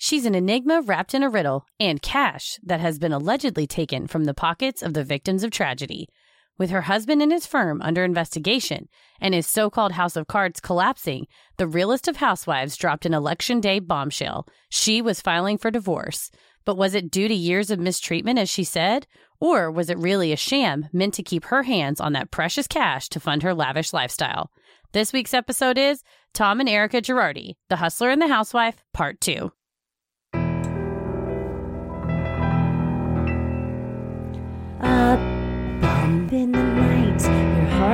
She's an enigma wrapped in a riddle and cash that has been allegedly taken from the pockets of the victims of tragedy. With her husband and his firm under investigation and his so called house of cards collapsing, the realest of housewives dropped an election day bombshell. She was filing for divorce. But was it due to years of mistreatment, as she said? Or was it really a sham meant to keep her hands on that precious cash to fund her lavish lifestyle? This week's episode is Tom and Erica Girardi, The Hustler and the Housewife, Part 2.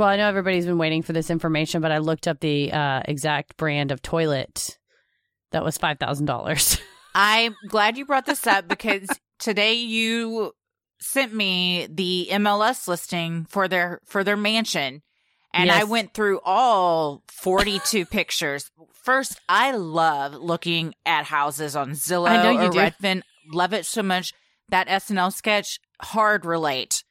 Well, I know everybody's been waiting for this information, but I looked up the uh, exact brand of toilet that was $5,000. I'm glad you brought this up because today you sent me the MLS listing for their for their mansion and I went through all 42 pictures. First, I love looking at houses on Zillow I know you or do. Redfin. Love it so much. That SNL sketch hard relate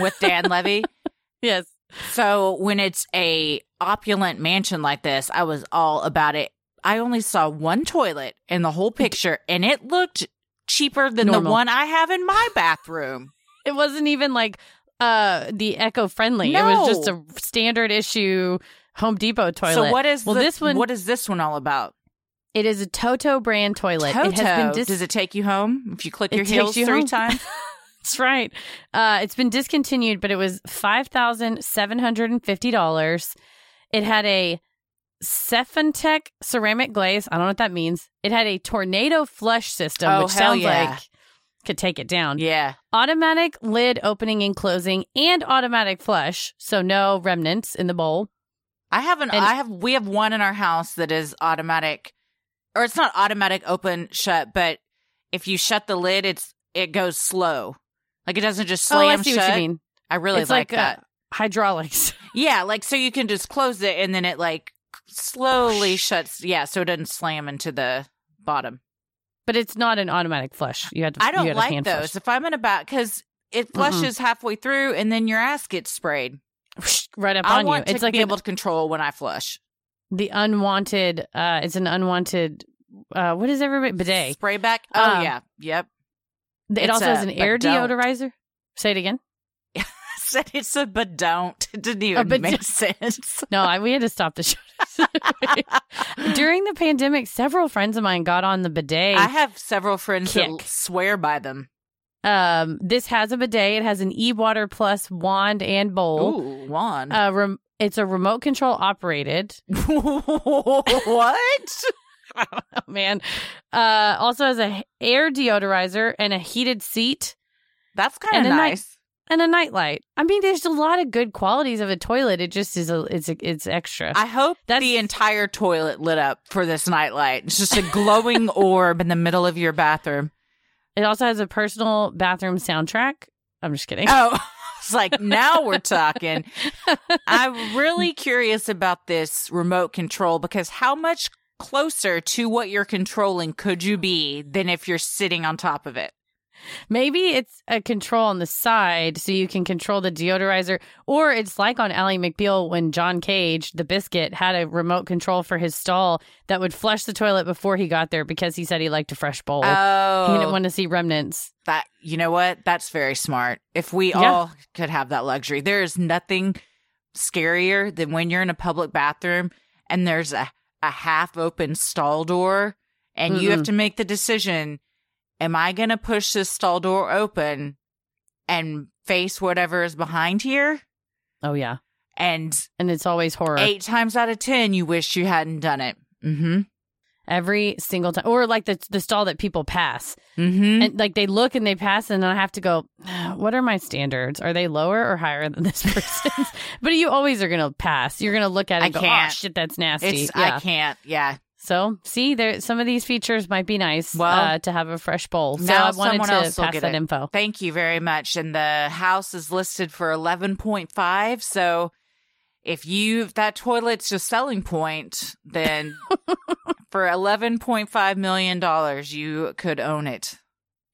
with Dan Levy. yes. So when it's a opulent mansion like this, I was all about it. I only saw one toilet in the whole picture and it looked cheaper than the one I have in my bathroom. It wasn't even like uh, the eco friendly. It was just a standard issue Home Depot toilet. So what is well, the- this one? what is this one all about? it is a Toto brand toilet. Toto. It has been dis- Does it take you home if you click your heels you three home. times? That's right. Uh, it's been discontinued, but it was five thousand seven hundred and fifty dollars. It had a CeFiONtect ceramic glaze. I don't know what that means. It had a tornado flush system, Oh, which sounds yeah. like could take it down. Yeah. Automatic lid opening and closing, and automatic flush, so no remnants in the bowl. I have an And- I have we have one in our house that is automatic or it's not automatic open shut, but if you shut the lid it's it goes slow. Like it doesn't just slam oh, I see shut. what you mean. I really it's like, like, that. Uh, hydraulics. Yeah, like so you can just close it and then it like slowly shuts. Yeah, so it doesn't slam into the bottom. but it's not an automatic flush. You had to. I don't like those. flush. If I'm in a bath, because it flushes halfway through and then your ass gets sprayed. right up I on want you. to It's like be an- able to control when I flush. the unwanted. uh It's an unwanted. uh What is everybody bidet? Spray back. Oh Um, yeah, yep. It also has an air don't. deodorizer. Say it again. Said it's a but don't. It didn't even but make sense. No, I, we had to stop the show. During the pandemic, several friends of mine got on the bidet. I have several friends that swear by them. um, this has a bidet. It has an e-water plus wand and bowl. Ooh, wand. Uh, rem- it's a remote control operated. what? Oh, man. Uh, also has a air deodorizer and a heated seat That's kind of night- nice. and a nightlight. I mean, there's a lot of good qualities of a toilet. It just is a it's a, it's extra. I hope That's- the entire toilet lit up for this nightlight. It's just a glowing orb in the middle of your bathroom. it also has a personal bathroom soundtrack. I'm just kidding. Oh, it's like now we're talking. I'm really curious about this remote control because how much closer to what you're controlling could you be than if you're sitting on top of it? Maybe it's a control on the side so you can control the deodorizer, or it's like on Ally McBeal when John Cage, the biscuit, had a remote control for his stall that would flush the toilet before he got there because he said he liked a fresh bowl. Oh, He didn't oh. want to see remnants. that you know what? That's very smart. If we Yeah. all could have that luxury, there is nothing scarier than when you're in a public bathroom and there's a, a half open stall door and you have to make the decision am I going to push this stall door open and face whatever is behind here? Oh, yeah. And And it's always horror. eight times out of 10, you wish you hadn't done it. Mm hmm. Every single time. Or like the, the stall that people pass. Mm hmm. And like they look and they pass, and then I have to go, what are my standards? Are they lower or higher than this person's? but you always are going to pass. You're going to look at it I and go, can't. oh, shit, that's nasty. Yeah. I can't. Yeah. So, see, there some of these features might be nice Well, uh, to have a fresh bowl. So now I wanted someone to else will pass get that it. info. Thank you very much. And the house is listed for 11.5. So if you, if that toilet's your selling point, then for $11.5 million, you could own it.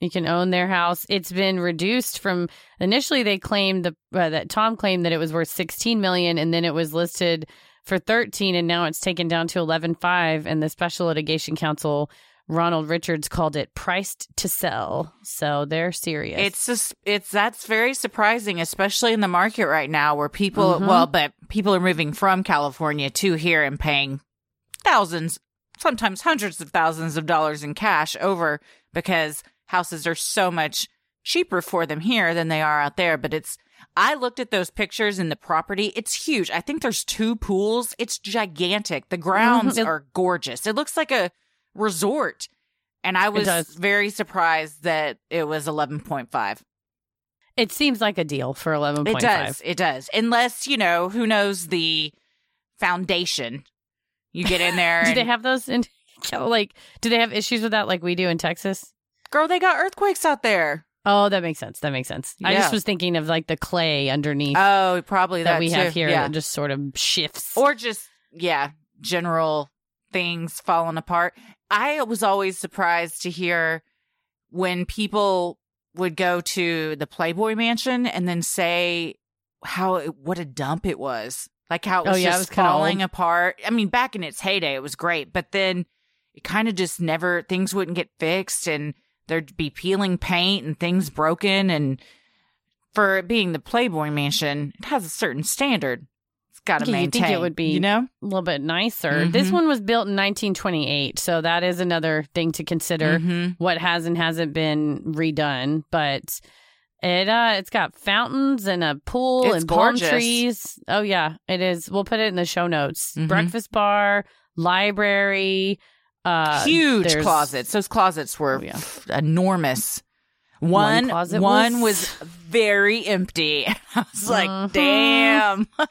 You can own their house. It's been reduced from initially they claimed the uh, that Tom claimed that it was worth 16 million and then it was listed for 13 and now it's taken down to 11.5 and the special litigation counsel Ronald Richards called it priced to sell. So they're serious. It's just, it's, that's very surprising, especially in the market right now where people, Mhm. well, but people are moving from California to here and paying thousands, sometimes hundreds of thousands of dollars in cash over because houses are so much cheaper for them here than they are out there. But it's, I looked at those pictures in the property. It's huge. I think there's two pools. It's gigantic. The grounds Mhm. Are gorgeous. It looks like a resort. And I was very surprised that it was 11.5. it seems like a deal for 11.5. It does. It does. Unless, you know, who knows the foundation. You get in there. Do they have those in like do they have issues with that like we do in Texas? Girl, they got earthquakes out there. Oh, that makes sense. That makes sense. I just was thinking of like the clay underneath Oh, probably that, that, we too. have here Yeah. just sort of shifts. Or just, yeah, general things falling apart. I was always surprised to hear when people would go to the Playboy Mansion and then say how it, what a dump it was. Like how it Oh, was yeah, it just was falling apart. I mean, back in its heyday, it was great, but then it kind of just never, things wouldn't get fixed and there'd be peeling paint and things broken. And for it being the Playboy Mansion, it has a certain standard. Got to Yeah, you'd think it would be- you know? a little bit nicer. This Mhm. one was built in 1928, so that is another thing to consider. Mhm. What has and hasn't been redone, but it uh it's got fountains and a pool It's and palm gorgeous. trees. Oh yeah, it is. We'll put it in the show notes. Mhm. Breakfast bar, library, uh Huge closets. Those closets were Oh, yeah. enormous. One One, one was- was... very empty. I was like, Mhm. damn.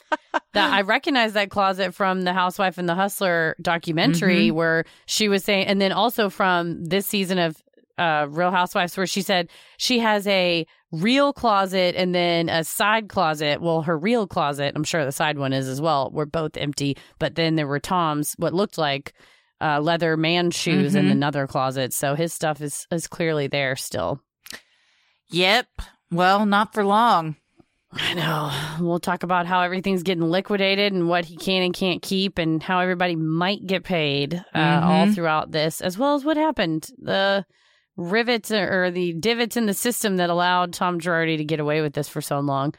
that I recognize that closet from the Housewife and the Hustler documentary Mm-hmm. where she was saying, and then also from this season of uh, Real Housewives where she said she has a real closet and then a side closet. Well, her real closet, I'm sure the side one is as well, were both empty. But then there were Tom's what looked like uh, leather man shoes in Mhm. another closet. So his stuff is is clearly there still. Yep. Well, not for long. I know. We'll talk about how everything's getting liquidated and what he can and can't keep, and how everybody might get paid uh, all Mhm. throughout this, as well as what happened. The rivets or the divots in the system that allowed Tom Girardi to get away with this for so long.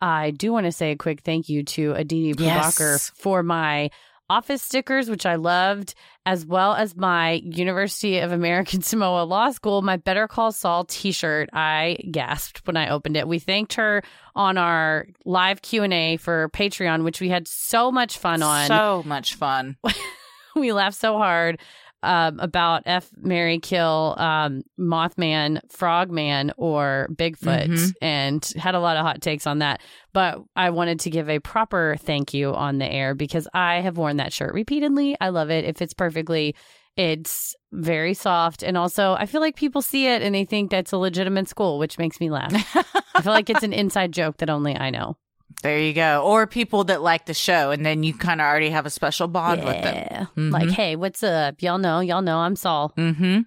I do want to say a quick thank you to Aditi Prabhakar Yes. for my office stickers, which I loved, as well as my University of American Samoa Law School, my Better Call Saul T-shirt. I gasped when I opened it. We thanked her on our live Q and A for Patreon, which we had so much fun on. So much fun. we laughed so hard um, about F Marry Kill um, Mothman, Frogman, or Bigfoot, Mhm. and had a lot of hot takes on that. But I wanted to give a proper thank you on the air because I have worn that shirt repeatedly. I love it. It fits perfectly. It's very soft. And also, I feel like people see it and they think that's a legitimate school, which makes me laugh. I feel like it's an inside joke that only I know. There you go. Or people that like the show, and then you kind of already have a special bond with them. Yeah. Like, hey, what's up? Y'all know, y'all know I'm Saul. Mm-hmm.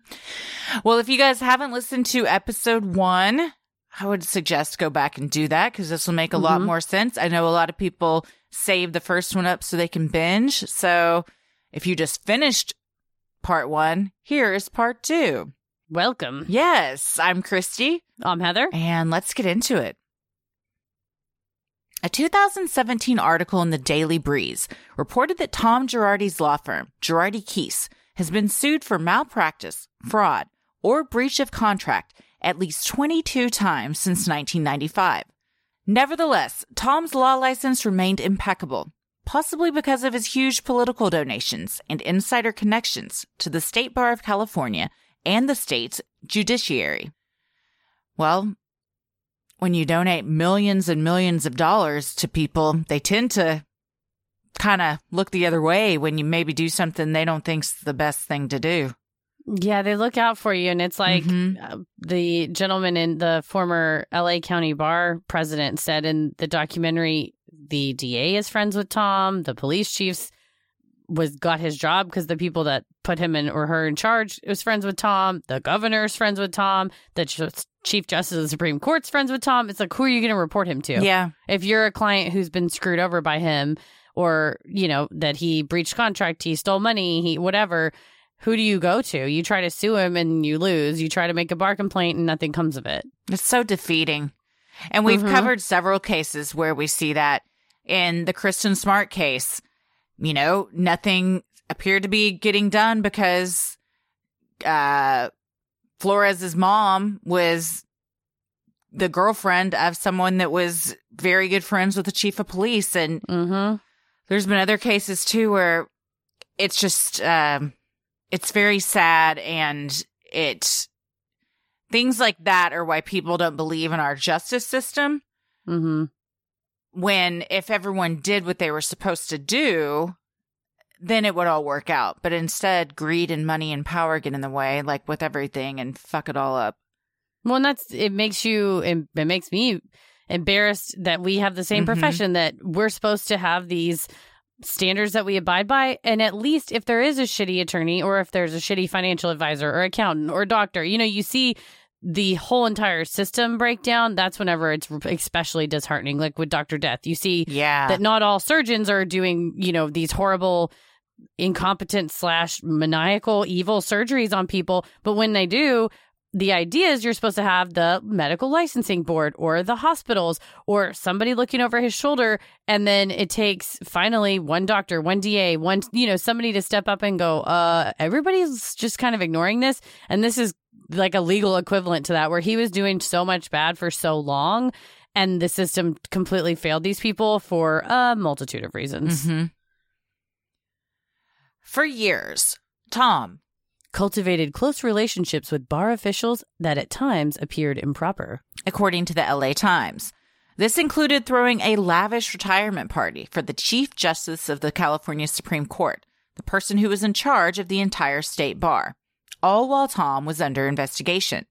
Well, if you guys haven't listened to episode one, I would suggest go back and do that because this will make a lot more sense. I know a lot of people save the first one up so they can binge. So if you just finished part one, here's part two. Welcome. Yes, I'm Christy, I'm Heather. and let's get into it. A 2017 article in the Daily Breeze reported that Tom Girardi's law firm, Girardi Keese, has been sued for malpractice, fraud, or breach of contract at least 22 times since 1995. Nevertheless, Tom's law license remained impeccable, possibly because of his huge political donations and insider connections to the State Bar of California and the state's judiciary. Well, when you donate millions and millions of dollars to people, they tend to kind of look the other way when you maybe do something they don't think's the best thing to do. Yeah, they look out for you. And it's like Mhm. uh, the gentleman in the former LA County Bar president said in the documentary the DA is friends with Tom, the police chiefs was got his job because the people that put him in or her in charge was friends with Tom, the governor's friends with Tom, the ch- chief justice of the Supreme Court's friends with Tom. It's like who are you going to report him to? Yeah. if you're a client who's been screwed over by him or you know that he breached contract he stole money he whatever who do you go to you try to sue him and you lose you try to make a bar complaint and nothing comes of it It's so defeating. And we've Mhm. covered several cases where we see that in the Kristen Smart case. You know, nothing appeared to be getting done because uh Flores's mom was the girlfriend of someone that was very good friends with the chief of police. And mm-hmm. there's been other cases too where it's just um it's very sad and it things like that are why people don't believe in our justice system. Mm-hmm when if everyone did what they were supposed to do then it would all work out. But instead greed and money and power get in the way like with everything and fuck it all up. Well and that's it makes you it, it makes me embarrassed that we have the same Mhm. profession that we're supposed to have these standards that we abide by. And at least if there is a shitty attorney or if there's a shitty financial advisor or accountant or doctor you know you see the whole entire system breakdown, that's whenever it's especially disheartening like with dr death. You see yeah. that not all surgeons are doing you know these horrible incompetent slash maniacal evil surgeries on people but when they do the idea is you're supposed to have the medical licensing board or the hospitals or somebody looking over his shoulder. And then it takes finally one doctor one da one you know somebody to step up and go uh everybody's just kind of ignoring this. And this is like a legal equivalent to that where he was doing so much bad for so long and the system completely failed these people for a multitude of reasons. Mhm. for years tom cultivated close relationships with bar officials that at times appeared improper according to the LA Times. This included throwing a lavish retirement party for the Chief Justice of the California Supreme Court, the person who was in charge of the entire state bar, all while Tom was under investigation.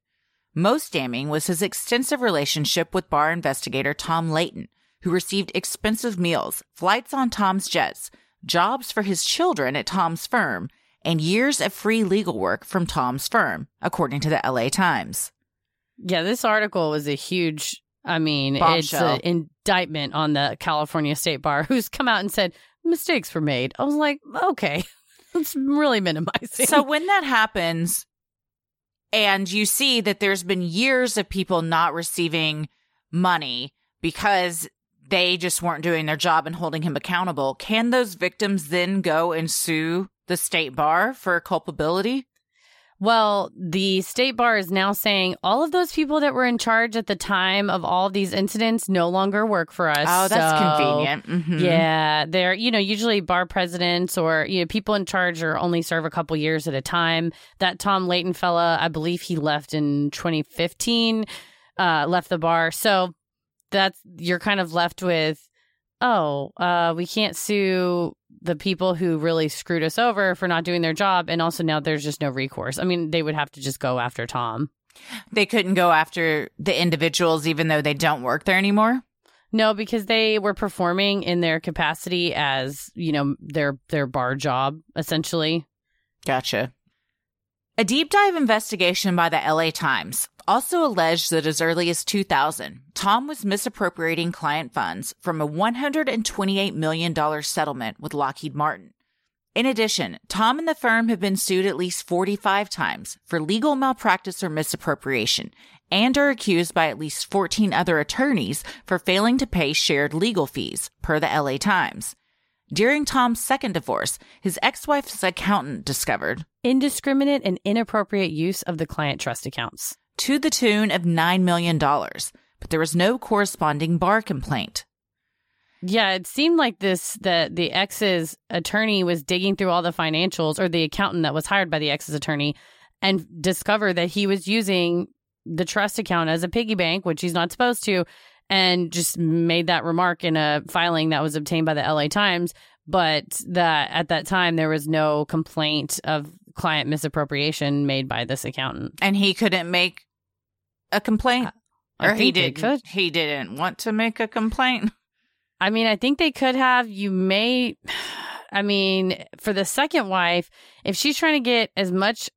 Most damning was his extensive relationship with bar investigator Tom Layton, who received expensive meals, flights on Tom's jets, jobs for his children at Tom's firm, and years of free legal work from Tom's firm, according to the LA Times. yeah this article was a huge i mean Bombshell. it's an indictment on the california state bar who's come out and said mistakes were made i was like okay it's really minimizing So when that happens, and you see that there's been years of people not receiving money because they just weren't doing their job and holding him accountable, can those victims then go and sue the state bar for culpability? Well, the state bar is now saying all of those people that were in charge at the time of all these incidents no longer work for us. Oh, that's So, convenient. Mhm. Yeah, they're you know usually bar presidents or you know people in charge are only serve a couple years at a time. That Tom Layton fella, I believe he left in 2015, uh, left the bar. So that's you're kind of left with, oh, uh, we can't sue the people who really screwed us over for not doing their job, and also now there's just no recourse. I mean, they would have to just go after Tom. They couldn't go after the individuals even though they don't work there anymore. No, because they were performing in their capacity as, you know, their their bar job essentially. Gotcha. A deep dive investigation by the LA Times also alleged that as early as 2000, Tom was misappropriating client funds from a $128 million settlement with Lockheed Martin. In addition, Tom and the firm have been sued at least 45 times for legal malpractice or misappropriation and are accused by at least 14 other attorneys for failing to pay shared legal fees, per the LA Times. During Tom's second divorce, his ex wife's accountant discovered Indiscriminate and inappropriate use of the client trust accounts. To the tune of $9 million, but there was no corresponding bar complaint. Yeah, it seemed like this that the ex's attorney was digging through all the financials or the accountant that was hired by the ex's attorney and discovered that he was using the trust account as a piggy bank, which he's not supposed to, and just made that remark in a filing that was obtained by the LA Times. But that at that time there was no complaint of client misappropriation made by this accountant. And he couldn't make a complaint? I or he didn't. could. He didn't want to make a complaint. I mean, I think they could have. You may, I mean, for the second wife, if she's trying to get as much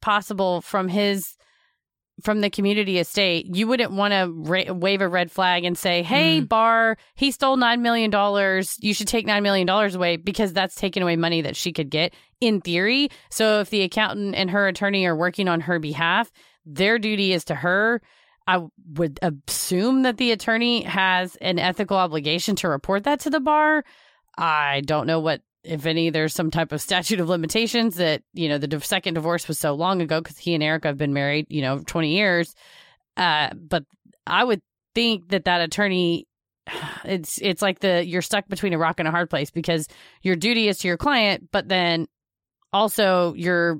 possible from his, from the community estate, you wouldn't want to ra- wave a red flag and say, hey, mm. Bar, he stole $9 million. You should take $9 million away because that's taking away money that she could get in theory. So if the accountant and her attorney are working on her behalf, their duty is to her. I would assume that the attorney has an ethical obligation to report that to the bar. I don't know what, if any, there's some type of statute of limitations that, you know, the second divorce was so long ago because he and Erica have been married, you know, 20 years. Uh, but I would think that that attorney, it's, it's like the, you're stuck between a rock and a hard place because your duty is to your client, but then also you're,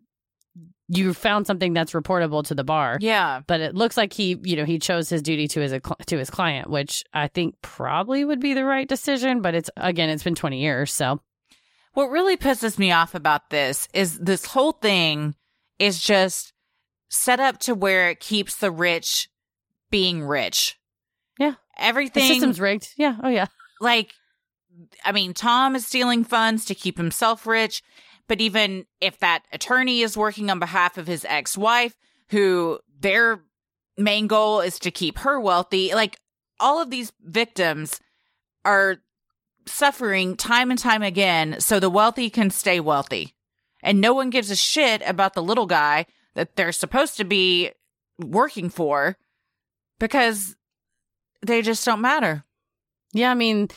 you found something that's reportable to the bar Yeah. but it looks like he you know he chose his duty to his to his client which i think probably would be the right decision but it's again it's been 20 years so What really pisses me off about this is this whole thing is just set up to where it keeps the rich being rich. Yeah. Everything. the system's rigged yeah oh yeah like I mean, Tom is stealing funds to keep himself rich, but even if that attorney is working on behalf of his ex-wife, who their main goal is to keep her wealthy, like all of these victims are suffering time and time again so the wealthy can stay wealthy. And no one gives a shit about the little guy that they're supposed to be working for because they just don't matter. yeah i mean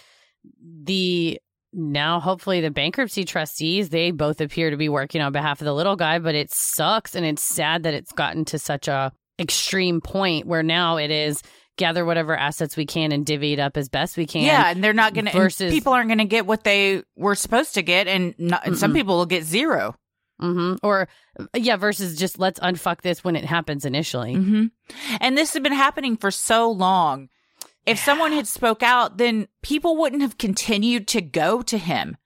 the now hopefully the bankruptcy trustees they both appear to be working on behalf of the little guy but it sucks and it's sad that it's gotten to such a extreme point where now it is gather whatever assets we can and divvy it up as best we can Yeah, and they're not going to. versus- People aren't going to get what they were supposed to get, and, not, and some people will get 0 hmm Or yeah, versus just let's unfuck this when it happens initially. Mm-hmm. And this had been happening for so long. If someone had spoke out, then people wouldn't have continued to go to him.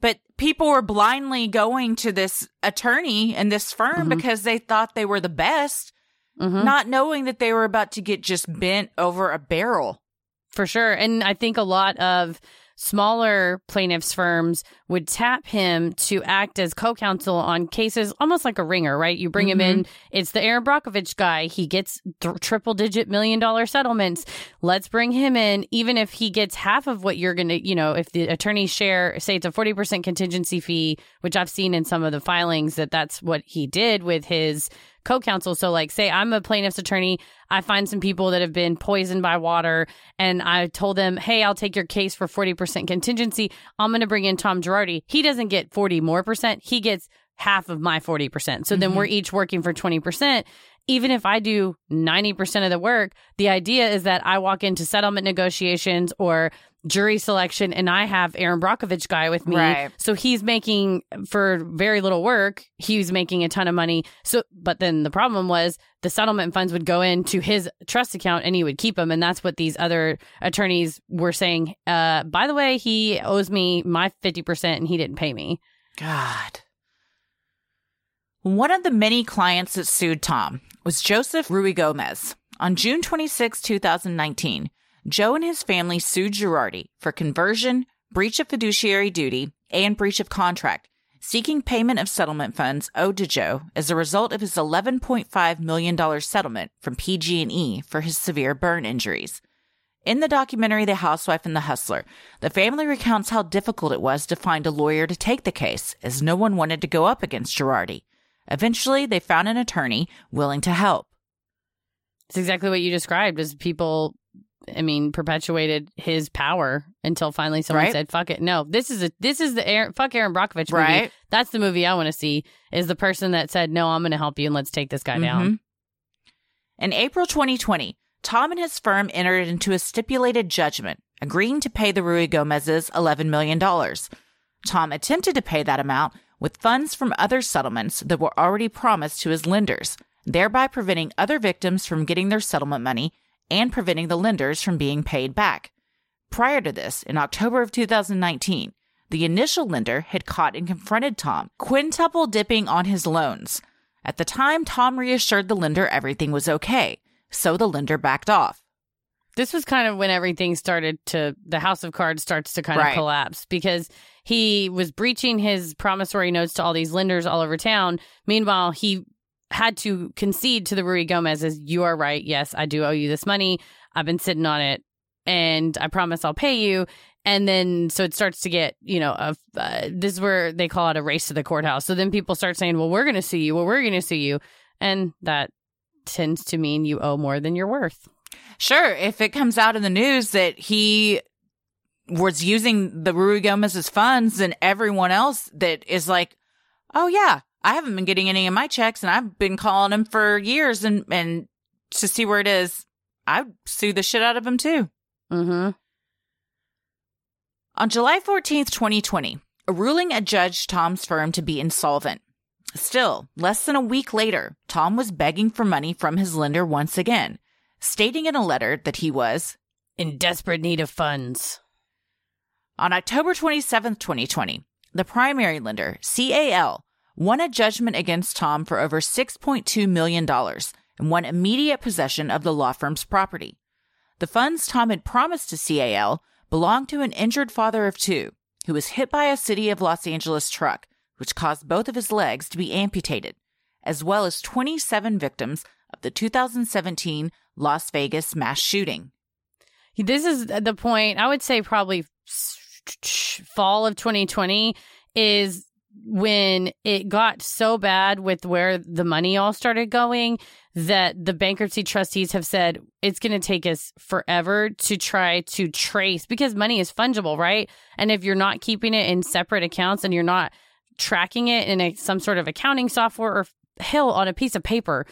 But people were blindly going to this attorney and this firm Mhm. because they thought they were the best, Mhm. not knowing that they were about to get just bent over a barrel. For sure. And I think a lot of smaller plaintiffs' firms would tap him to act as co counsel on cases almost like a ringer, right? You bring him in, it's the Erin Brockovich guy. He gets th- triple digit million dollar settlements. Let's bring him in, even if he gets half of what you're going to, you know, if the attorneys share, say it's a 40% contingency fee, which I've seen in some of the filings that that's what he did with his co-counsel. So like say I'm a plaintiff's attorney, I find some people that have been poisoned by water and I told them, "Hey, I'll take your case for 40% contingency. I'm going to bring in Tom Girardi. He doesn't get 40 more percent. He gets half of my 40%. So then we're mm-hmm. each working for 20%. Even if I do 90% of the work, the idea is that I walk into settlement negotiations or jury selection and I have Erin Brockovich guy with me. Right. So he's making for very little work, he's making a ton of money. So but then the problem was the settlement funds would go into his trust account and he would keep them and that's what these other attorneys were saying. Uh by the way, he owes me my 50% and he didn't pay me. God. One of the many clients that sued Tom was Joseph Ruigomez. On June 26, 2019, Joe and his family sued Girardi for conversion, breach of fiduciary duty, and breach of contract, seeking payment of settlement funds owed to Joe as a result of his $11.5 million settlement from PG&E for his severe burn injuries. In the documentary The Housewife and the Hustler, the family recounts how difficult it was to find a lawyer to take the case, as no one wanted to go up against Girardi. Eventually, they found an attorney willing to help. It's exactly what you described as people I mean, perpetuated his power until finally someone Right. said, "Fuck it." No, this is a this is the Erin, fuck Erin Brockovich movie. Right. That's the movie I want to see. Is the person that said, "No, I'm going to help you and let's take this guy down." Mhm. In April 2020, Tom and his firm entered into a stipulated judgment, agreeing to pay the Ruigomez's $11 million. Tom attempted to pay that amount with funds from other settlements that were already promised to his lenders, thereby preventing other victims from getting their settlement money and preventing the lenders from being paid back. Prior to this, in October of 2019, the initial lender had caught and confronted Tom, quintuple dipping on his loans. At the time, Tom reassured the lender everything was okay, so the lender backed off. This was kind of when everything started to the House of Cards starts to kind Right. of collapse because he was breaching his promissory notes to all these lenders all over town. Meanwhile, he had to concede to the Ruigomez as you are right. Yes, I do owe you this money. I've been sitting on it and I promise I'll pay you. And then so it starts to get, you know, a, uh, this is where they call it a race to the courthouse. So then people start saying, well, we're going to sue you. Well, we're going to sue you. And that tends to mean you owe more than you're worth. Sure, if it comes out in the news that he was using the Ruigomez's funds and everyone else that is like, oh yeah, I haven't been getting any of my checks and I've been calling him for years and, and to see where it is, I'd sue the shit out of him too. Mm-hmm. On July 14th, 2020, a ruling adjudged Tom's firm to be insolvent. Still, less than a week later, Tom was begging for money from his lender once again, stating in a letter that he was in desperate need of funds. On October 27th, 2020, the primary lender, CAL, won a judgment against Tom for over $6.2 million and won immediate possession of the law firm's property. The funds Tom had promised to CAL belonged to an injured father of two who was hit by a City of Los Angeles truck, which caused both of his legs to be amputated, as well as 27 victims of the 2017 Las Vegas mass shooting. This is the point, I would say probably fall of 2020 is when it got so bad with where the money all started going that the bankruptcy trustees have said it's going to take us forever to try to trace because money is fungible, right? And if you're not keeping it in separate accounts and you're not tracking it in a, some sort of accounting software or hell on a piece of paper,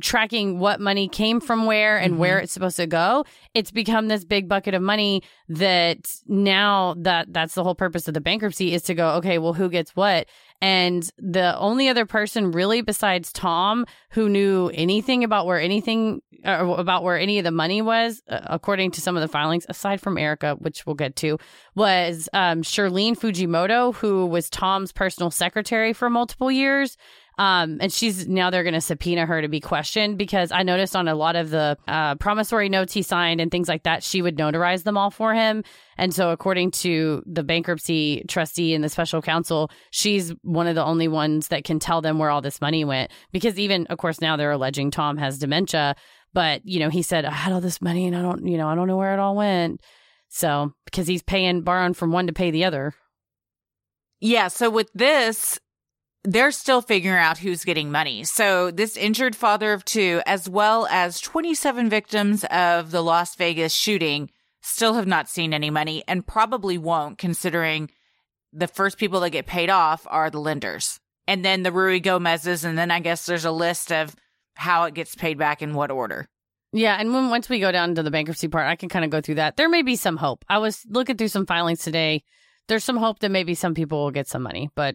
tracking what money came from where and where it's supposed to go it's become this big bucket of money that now that that's the whole purpose of the bankruptcy is to go okay well who gets what? And the only other person really besides tom who knew anything about where anything uh, about where any of the money was uh, according to some of the filings aside from erica which we'll get to was um, Charlene fujimoto who was tom's personal secretary for multiple years um, and she's now they're going to subpoena her to be questioned because I noticed on a lot of the uh, promissory notes he signed and things like that, she would notarize them all for him. And so, according to the bankruptcy trustee and the special counsel, she's one of the only ones that can tell them where all this money went. Because even, of course, now they're alleging Tom has dementia, but you know, he said I had all this money and I don't, you know, I don't know where it all went. So, because he's paying borrowing from one to pay the other. Yeah, so with this, they're still figuring out who's getting money. So this injured father of two, as well as 27 victims of the Las Vegas shooting, still have not seen any money and probably won't, considering the first people that get paid off are the lenders. And then the Ruigomez's, and then I guess there's a list of how it gets paid back in what order. Yeah, and when once we go down to the bankruptcy part, I can kind of go through that. There may be some hope. I was looking through some filings today. There's some hope that maybe some people will get some money, but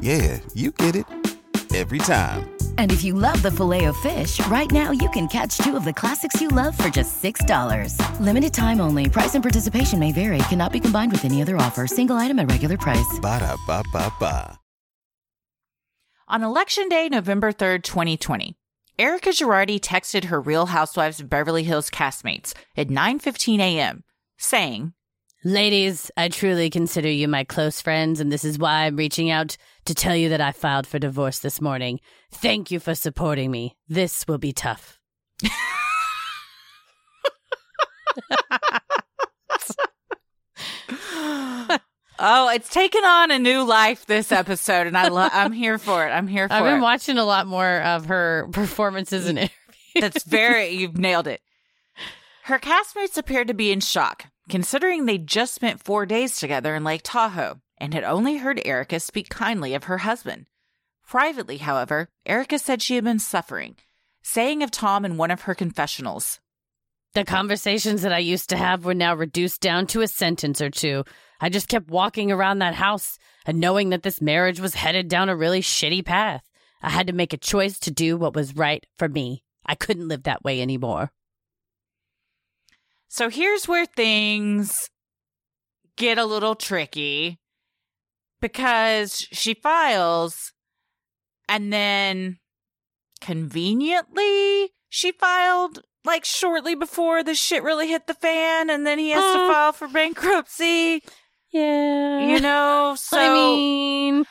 Yeah, you get it. Every time. And if you love the filet of fish, right now you can catch two of the classics you love for just $6. Limited time only. Price and participation may vary. Cannot be combined with any other offer. Single item at regular price. Ba da ba ba ba. On Election Day, November 3rd, 2020, Erica Girardi texted her Real Housewives of Beverly Hills castmates at 9:15 a.m., saying, Ladies, I truly consider you my close friends, and this is why I'm reaching out to tell you that I filed for divorce this morning. Thank you for supporting me. This will be tough. "Oh, it's taken on a new life this episode, and I lo- I'm here for it. I'm here for it. I've been it." watching a lot more of her performances and interviews. That's very, you've nailed it. Her castmates appeared to be in shock, considering they'd just spent four days together in Lake Tahoe and had only heard Erica speak kindly of her husband. Privately, however, Erica said she had been suffering, saying of Tom in one of her confessionals, The conversations that I used to have were now reduced down to a sentence or two. I just kept walking around that house and knowing that this marriage was headed down a really shitty path. I had to make a choice to do what was right for me. I couldn't live that way anymore. So here's where things get a little tricky because she files and then conveniently she filed like shortly before the shit really hit the fan and then he has to file for bankruptcy. Yeah. You know, so I mean,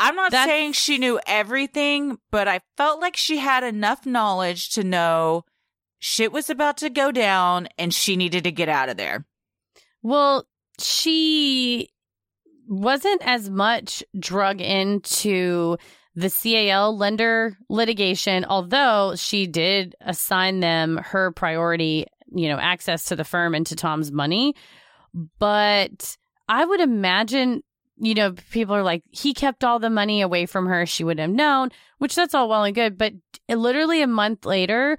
I'm not saying she knew everything, but I felt like she had enough knowledge to know shit was about to go down and she needed to get out of there. well, she wasn't as much drug into the CAL lender litigation, although she did assign them her priority, you know, access to the firm and to Tom's money. But I would imagine, you know, people are like, he kept all the money away from her. She would have known, which that's all well and good. But literally a month later,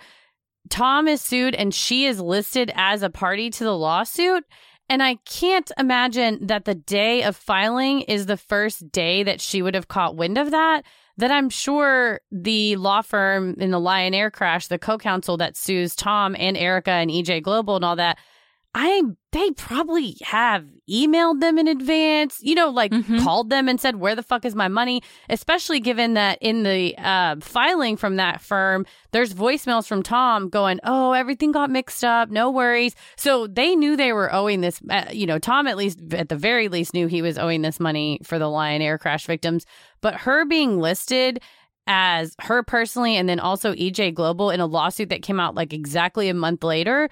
Tom is sued and she is listed as a party to the lawsuit. And I can't imagine that the day of filing is the first day that she would have caught wind of that. That I'm sure the law firm in the Lion Air crash, the co counsel that sues Tom and Erica and EJ Global and all that, I they probably have emailed them in advance, you know, like Mhm. called them and said, "Where the fuck is my money?" Especially given that in the uh, filing from that firm, there's voicemails from Tom going, "Oh, everything got mixed up. No worries." So they knew they were owing this. Uh, you know, Tom at least, at the very least, knew he was owing this money for the Lion Air crash victims. But her being listed as her personally, and then also EJ Global in a lawsuit that came out like exactly a month later.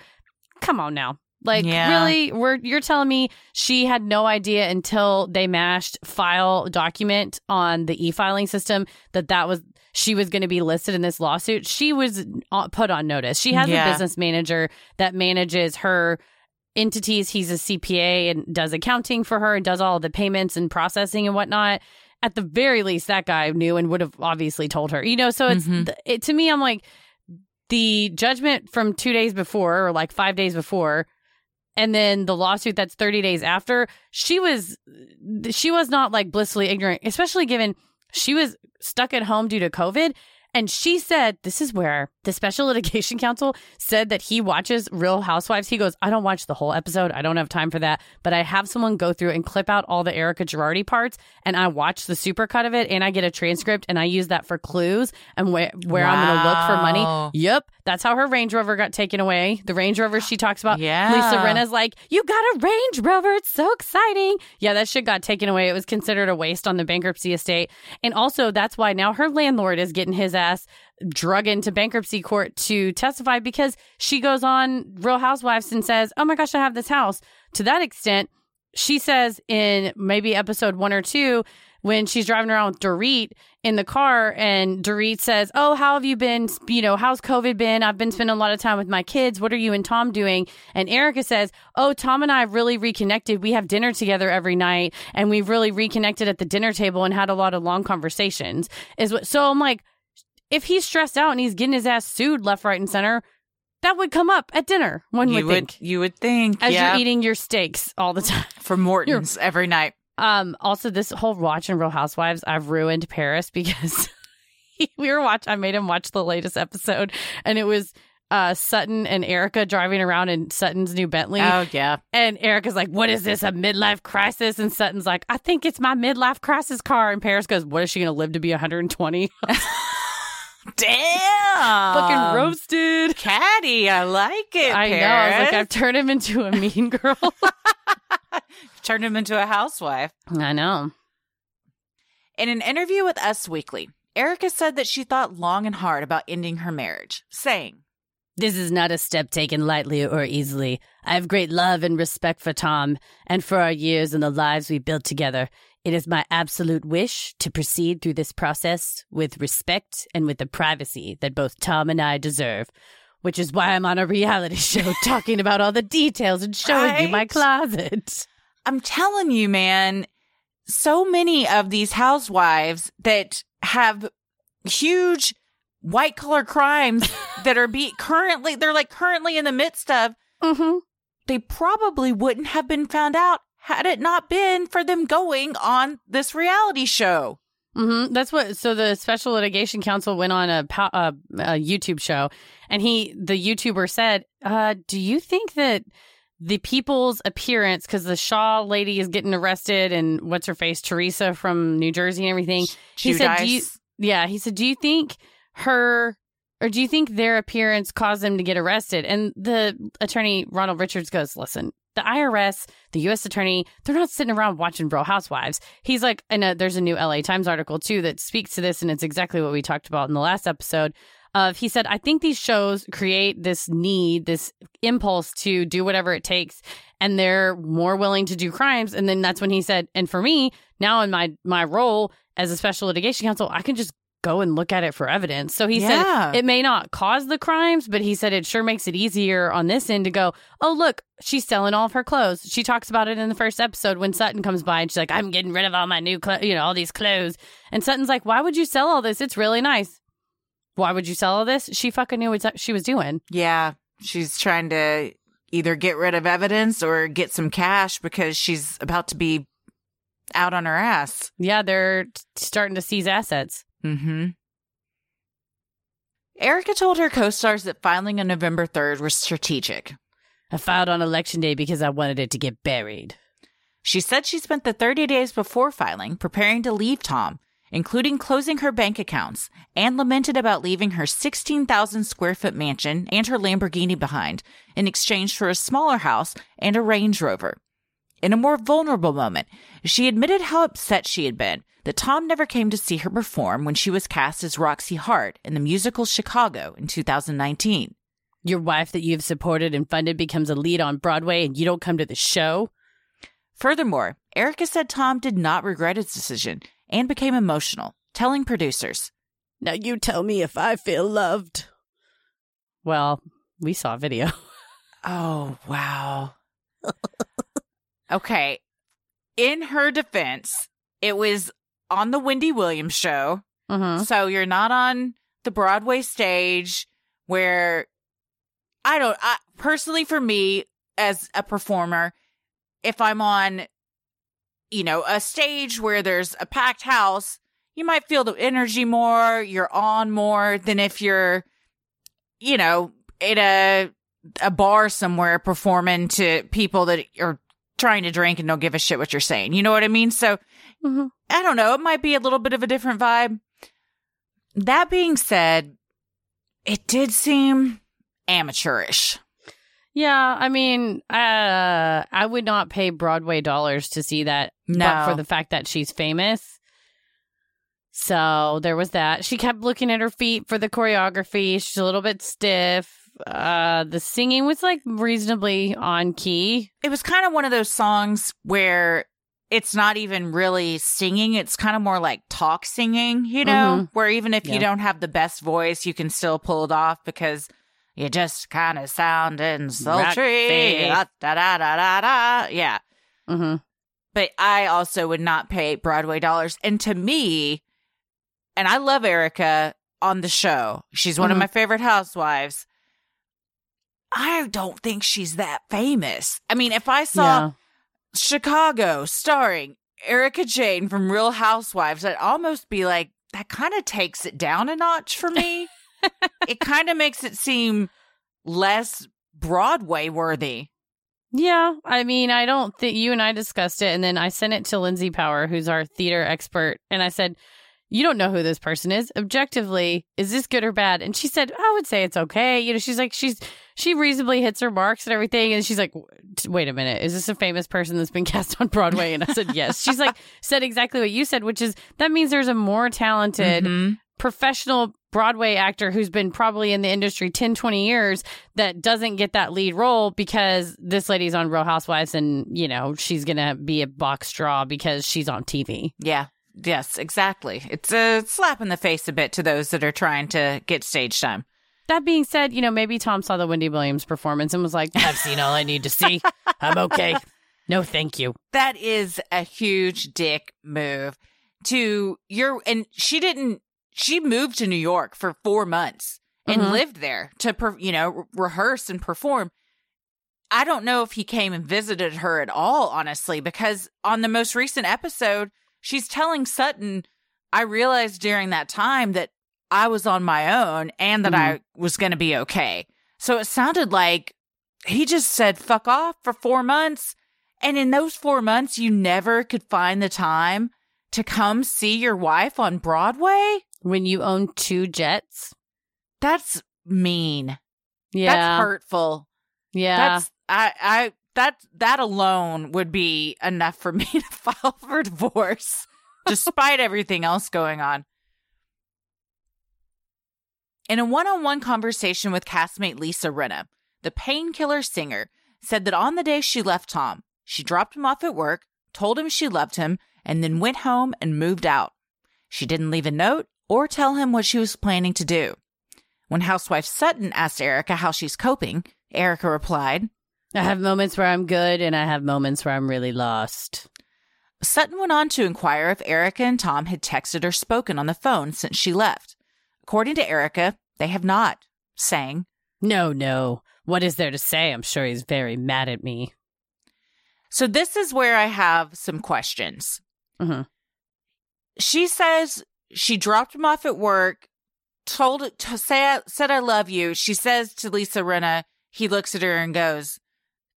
Come on now. Like Yeah. really, we're you're telling me she had no idea until they mashed file document on the e-filing system that that was she was going to be listed in this lawsuit. She was uh, put on notice. She has Yeah. a business manager that manages her entities. He's a CPA and does accounting for her and does all the payments and processing and whatnot. At the very least, that guy knew and would have obviously told her. You know, so it's Mhm. it, to me. I'm like the judgment from two days before or like five days before and then the lawsuit that's 30 days after she was she was not like blissfully ignorant especially given She was stuck at home due to COVID. And she said, this is where the Special Litigation Counsel said that he watches Real Housewives. He goes, I don't watch the whole episode. I don't have time for that. But I have someone go through and clip out all the Erica Girardi parts. And I watch the supercut of it and I get a transcript and I use that for clues and where, where I'm going to look for money. Yep. That's how her Range Rover got taken away. The Range Rover she talks about. Yeah. Lisa Rinna's like, you got a Range Rover. It's so exciting. Yeah, that shit got taken away. It was considered a waste on the bankruptcy estate. And also, that's why now her landlord is getting his ass drug into bankruptcy court to testify because she goes on Real Housewives and says, oh my gosh, I have this house. To that extent, she says in maybe episode one or two, when she's driving around with Dorit in the car and Dorit says, Oh, how have you been? You know, how's COVID been? I've been spending a lot of time with my kids. What are you and Tom doing? And Erica says, Oh, Tom and I really reconnected. We have dinner together every night and we've really reconnected at the dinner table and had a lot of long conversations. Is what so I'm like, if he's stressed out and he's getting his ass sued left, right, and center, that would come up at dinner, one you would, think. you would think As yeah, you're eating your steaks all the time. for Morton's every night. Um, also, this whole watching Real Housewives, I've ruined Paris because we were watch. I made him watch the latest episode, and it was uh Sutton and Erica driving around in Sutton's new Bentley. Oh yeah. And Erica's like, "What is this? A midlife crisis?" And Sutton's like, "I think it's my midlife crisis car." And Paris goes, "What is she going to live to be 120?" Damn. Fucking roasted. Caddy, I like it. I know. I was like, I've turned him into a mean girl. turned him into a housewife. I know. In an interview with Us Weekly, Erica said that she thought long and hard about ending her marriage, saying, This is not a step taken lightly or easily. I have great love and respect for Tom and for our years and the lives we built together. It is my absolute wish to proceed through this process with respect and with the privacy that both Tom and I deserve, which is why I'm on a reality show talking about all the details and showing you my closet. I'm telling you, man, so many of these housewives that have huge white collar crimes that are be currently they're like currently in the midst of Mm-hmm. they probably wouldn't have been found out had it not been for them going on this reality show. Mm-hmm. That's what. So the Special Litigation Counsel went on a, a, a YouTube show, and he, the YouTuber, said, uh, "Do you think that the people's appearance, because the Shah lady is getting arrested, and what's her face, Teresa from New Jersey, and everything? He said, do you, yeah, he said, do you think her?" Or do you think their appearance caused them to get arrested? And the attorney, Ronald Richards, goes, Listen, the IRS, the U.S. attorney, they're not sitting around watching Real Housewives. He's like, and uh, there's a new LA Times article too that speaks to this, and it's exactly what we talked about in the last episode. Of he said, I think these shows create this need, this impulse to do whatever it takes, and they're more willing to do crimes. And then that's when he said, and for me now in my my role as a special litigation counsel, I can just go and look at it for evidence. So he Yeah. said it may not cause the crimes, but he said it sure makes it easier on this end to go, oh, look, she's selling all of her clothes. She talks about it in the first episode when Sutton comes by and she's like, I'm getting rid of all my new clothes, you know, all these clothes. And Sutton's like, why would you sell all this? It's really nice. Why would you sell all this? She fucking knew what she was doing. Yeah, she's trying to either get rid of evidence or get some cash because she's about to be out on her ass. Yeah, they're t- starting to seize assets. Mm-hmm. Erica told her co-stars that filing on November 3rd was strategic. I filed on election day because I wanted it to get buried. She said she spent the 30 days before filing preparing to leave Tom, including closing her bank accounts, and lamented about leaving her 16,000 square foot mansion and her Lamborghini behind in exchange for a smaller house and a Range Rover. In a more vulnerable moment, she admitted how upset she had been that Tom never came to see her perform when she was cast as Roxy Hart in the musical Chicago in 2019. Your wife that you've supported and funded becomes a lead on Broadway and you don't come to the show? Furthermore, Erica said Tom did not regret his decision and became emotional, telling producers, Now you tell me if I feel loved. Well, we saw a video. Oh, wow. okay. In her defense, it was on the Wendy Williams show. Mm-hmm. So you're not on the Broadway stage where I don't, I, personally, for me as a performer, if I'm on, you know, a stage where there's a packed house, you might feel the energy more, you're on more than if you're, you know, in a a bar somewhere performing to people that are trying to drink and don't give a shit what you're saying. You know what I mean? So Mhm. I don't know. It might be a little bit of a different vibe. That being said, it did seem amateurish. Yeah, I mean, uh, I would not pay Broadway dollars to see that, No. for the fact that she's famous. So there was that. She kept looking at her feet for the choreography. She's a little bit stiff. Uh, the singing was like reasonably on key. It was kind of one of those songs where it's not even really singing. It's kind of more like talk singing, you know, where even if Yeah. you don't have the best voice, you can still pull it off because you just kind of sounding sultry. Da, da, da, da, da. Yeah. hmm but I also would not pay Broadway dollars. And to me, and I love Erica on the show. She's one of Mhm. my favorite housewives. I don't think she's that famous. I mean, if I saw Yeah. Chicago starring Erika Jayne from Real Housewives, I'd almost be like, that kind of takes it down a notch for me. it kind of makes it seem less Broadway worthy. Yeah, I mean, I don't think you and I discussed it, and then I sent it to Lindsay Power, who's our theater expert, and I said, "You don't know who this person is. Objectively, is this good or bad?" And she said, "I would say it's okay." You know, she's like, she's she reasonably hits her marks and everything, and she's like, "Wait a minute, is this a famous person that's been cast on Broadway?" And I said, "Yes." She's like, said exactly what you said, which is that means there's a more talented Mhm. professional Broadway actor who's been probably in the industry 10, 20 years that doesn't get that lead role because this lady's on Real Housewives and, you know, she's going to be a box draw because she's on TV. Yeah. Yes, exactly. It's a slap in the face a bit to those that are trying to get stage time. That being said, you know, maybe Tom saw the Wendy Williams performance and was like, I've seen all I need to see. I'm okay. No, thank you. That is a huge dick move to your and she didn't she moved to New York for 4 months and Mhm. lived there to you know rehearse and perform. I don't know if he came and visited her at all honestly because on the most recent episode she's telling Sutton I realized during that time that I was on my own and that I mm-hmm. was going to be okay. So it sounded like he just said fuck off for 4 months and in those 4 months you never could find the time to come see your wife on Broadway? When you own two jets. That's mean. Yeah. That's hurtful. yeah. That's I I that that alone would be enough for me to file for divorce despite everything else going on. In a one-on-one conversation with castmate Lisa Rinna, the painkiller singer said that on the day she left Tom, she dropped him off at work, told him she loved him, and then went home and moved out. She didn't leave a note or tell him what she was planning to do. When housewife Sutton asked Erica how she's coping, Erica replied, I have moments where I'm good and I have moments where I'm really lost. Sutton went on to inquire if Erica and Tom had texted or spoken on the phone since she left. According to Erica, they have not, saying, No, no. What is there to say? I'm sure he's very mad at me. So this is where I have some questions. Mhm. She says she dropped him off at work, told to say said I love you. She says to Lisa Rinna, he looks at her and goes,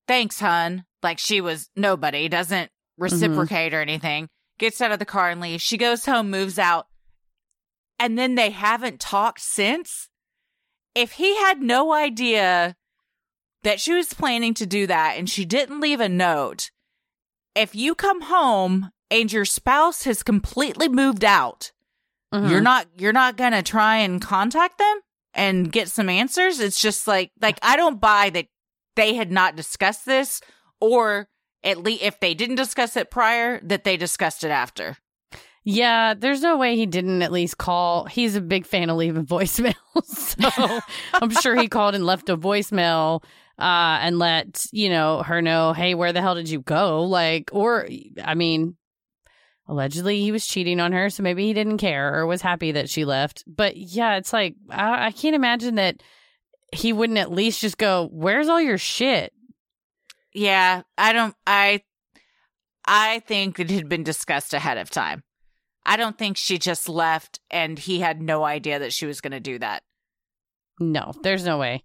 "Thanks, hun." Like she was nobody, doesn't reciprocate or anything. Gets out of the car and leaves. She goes home, moves out, and then they haven't talked since. If he had no idea that she was planning to do that and she didn't leave a note, if you come home and your spouse has completely moved out, Mhm. you're not you're not going to try and contact them and get some answers. It's just like like I don't buy that they had not discussed this or at least if they didn't discuss it prior that they discussed it after. Yeah, there's no way he didn't at least call. He's a big fan of leaving voicemails. So I'm sure he called and left a voicemail uh, and let, you know, her know, hey, where the hell did you go? Like, or, I mean, allegedly he was cheating on her. So maybe he didn't care or was happy that she left. But yeah, it's like, I, I can't imagine that he wouldn't at least just go, where's all your shit? Yeah, I don't I I think it had been discussed ahead of time. I don't think she just left and he had no idea that she was going to do that. No, there's no way.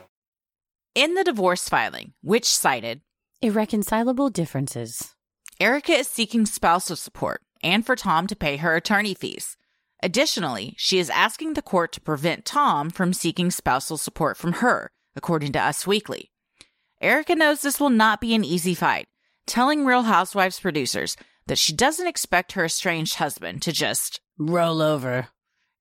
In the divorce filing, which cited Irreconcilable differences. Erica is seeking spousal support and for Tom to pay her attorney fees. Additionally, she is asking the court to prevent Tom from seeking spousal support from her, according to Us Weekly. Erica knows this will not be an easy fight, telling Real Housewives producers that she doesn't expect her estranged husband to just Roll over.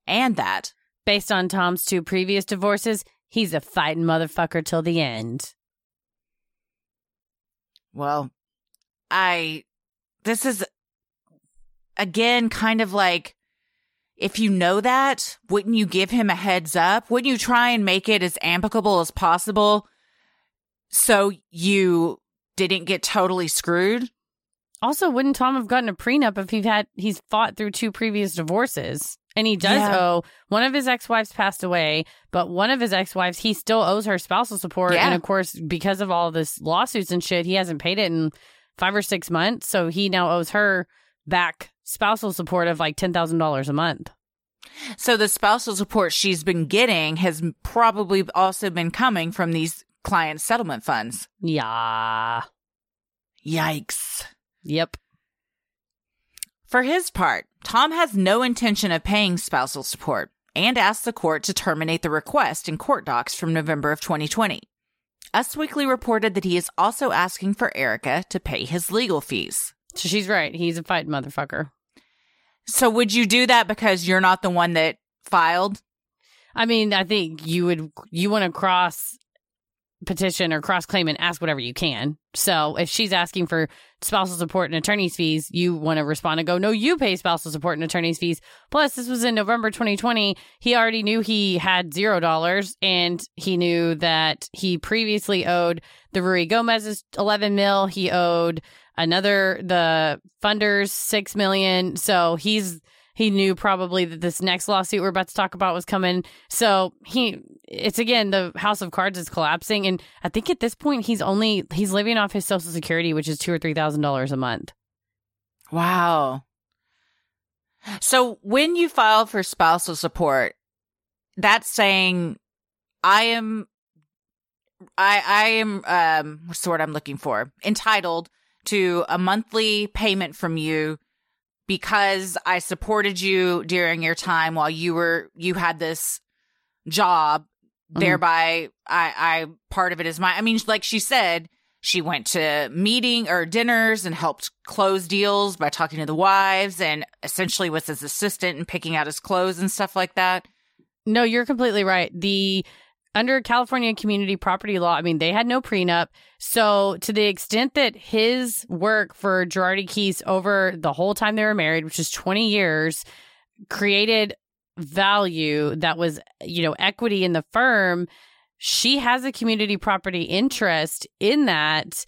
and that Based on Tom's two previous divorces, he's a fighting motherfucker till the end. Well, I, this is again kind of like if you know that, wouldn't you give him a heads up? Wouldn't you try and make it as amicable as possible so you didn't get totally screwed? Also, wouldn't Tom have gotten a prenup if he had he's fought through two previous divorces? And he does Yeah. owe one of his ex-wives passed away, but one of his ex-wives he still owes her spousal support. Yeah. And of course, because of all this lawsuits and shit, he hasn't paid it in five or six months. So he now owes her back spousal support of like ten thousand dollars a month. So the spousal support she's been getting has probably also been coming from these client settlement funds. Yeah. Yikes. Yep. For his part, Tom has no intention of paying spousal support and asked the court to terminate the request in court docs from November of 2020. Us Weekly reported that he is also asking for Erica to pay his legal fees. So she's right. He's a fighting motherfucker. So would you do that because you're not the one that filed? I mean, I think you would you want to cross petition or cross claim and ask whatever you can. So if she's asking for spousal support and attorney's fees, you want to respond and go, no, you pay spousal support and attorney's fees. Plus, this was in November 2020. He already knew he had zero dollars and he knew that he previously owed the Ruigomez's 11 mil. He owed another, the funders, 6 million. So he's, he knew probably that this next lawsuit we're about to talk about was coming. So he, it's again, the house of cards is collapsing. And I think at this point, he's only, he's living off his social security, which is two or $3,000 a month. Wow. So when you file for spousal support, that's saying I am I I am um what's the word I'm looking for? Entitled to a monthly payment from you because I supported you during your time while you were you had this job. Mhm. Thereby I I part of it is my I mean like she said she went to meeting or dinners and helped close deals by talking to the wives and essentially was his assistant and picking out his clothes and stuff like that. No, you're completely right. The under California community property law, I mean, they had no prenup. So to the extent that his work for Girardi Keese over the whole time they were married, which is 20 years, created value that was, you know, equity in the firm, she has a community property interest in that.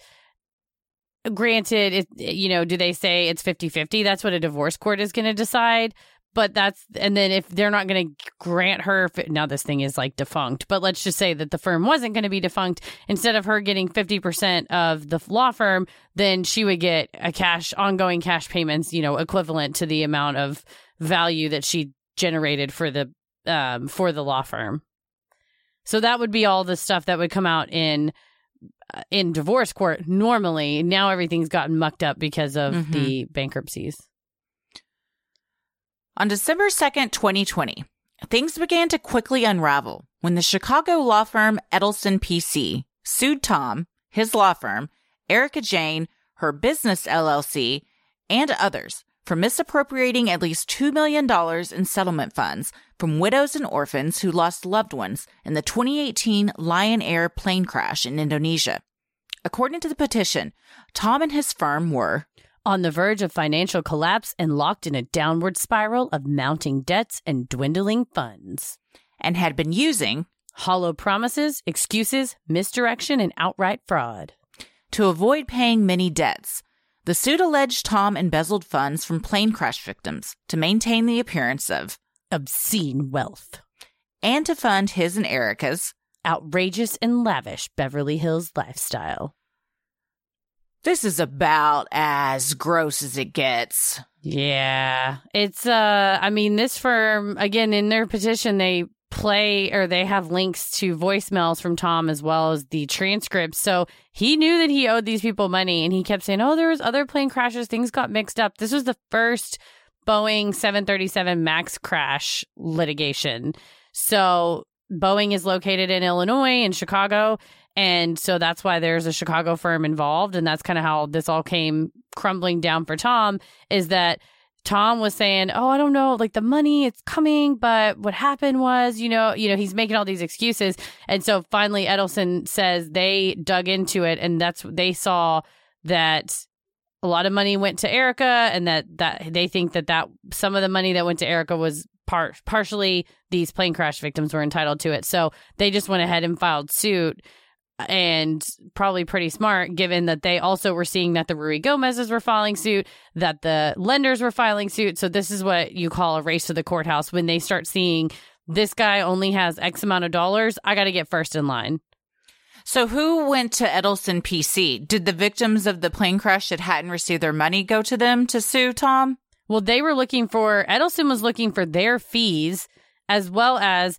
granted, it, you know, do they say it's 50 50? That's what a divorce court is going to decide. But that's, and then if they're not going to grant her, now this thing is like defunct, but let's just say that the firm wasn't going to be defunct. Instead of her getting 50% of the law firm, then she would get a cash, ongoing cash payments, you know, equivalent to the amount of value that she generated for the, um, for the law firm. So that would be all the stuff that would come out in uh, in divorce court normally. Now everything's gotten mucked up because of Mhm. the bankruptcies. On December 2nd, 2020, things began to quickly unravel when the Chicago law firm Edelson PC sued Tom, his law firm, Erika Jayne, her business LLC, and others for misappropriating at least $2 million in settlement funds from widows and orphans who lost loved ones in the 2018 Lion Air plane crash in Indonesia. According to the petition, Tom and his firm were On the verge of financial collapse and locked in a downward spiral of mounting debts and dwindling funds. and had been using Hollow promises, excuses, misdirection, and outright fraud. to avoid paying many debts. The suit alleged Tom embezzled funds from plane crash victims to maintain the appearance of Obscene wealth. and to fund his and Erica's. Outrageous and lavish Beverly Hills lifestyle. This is about as gross as it gets. Yeah. It's uh I mean this firm again in their petition they play or they have links to voicemails from Tom as well as the transcripts. So he knew that he owed these people money and he kept saying, "Oh, there was other plane crashes, things got mixed up." This was the first Boeing 737 Max crash litigation. So Boeing is located in Illinois and Chicago and so that's why there's a Chicago firm involved. And that's kind of how this all came crumbling down for Tom is that Tom was saying, Oh, I don't know, like the money, it's coming. But what happened was, you know, you know, he's making all these excuses. And so finally Edelson says they dug into it and that's they saw that a lot of money went to Erica and that that they think that that some of the money that went to Erica was part partially these plane crash victims were entitled to it. So they just went ahead and filed suit and probably pretty smart given that they also were seeing that the Ruigomez's were filing suit, that the lenders were filing suit. So this is what you call a race to the courthouse when they start seeing this guy only has X amount of dollars. I got to get first in line. So who went to Edelson PC? Did the victims of the plane crash that hadn't received their money go to them to sue Tom? Well, they were looking for Edelson was looking for their fees as well as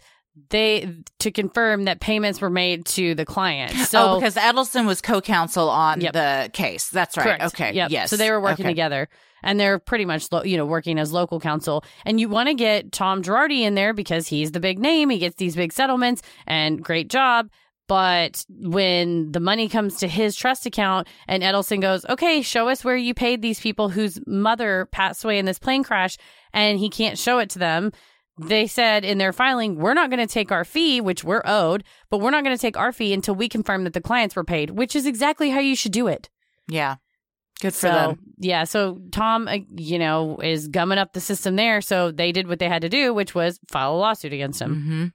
they to confirm that payments were made to the client. Oh, so oh, because Edelson was co-counsel on Yep. the case. That's right. Correct. Okay. Yep. Yes. So they were working Okay. together, and they're pretty much, lo- you know, working as local counsel. And you want to get Tom Girardi in there because he's the big name. He gets these big settlements, and great job. But when the money comes to his trust account, and Edelson goes, "Okay, show us where you paid these people whose mother passed away in this plane crash," and he can't show it to them. They said in their filing, we're not going to take our fee, which we're owed, but we're not going to take our fee until we confirm that the clients were paid, which is exactly how you should do it. Yeah. Good for So them. yeah, so Tom, uh, you know, is gumming up the system there. So they did what they had to do, which was file a lawsuit against him. hmm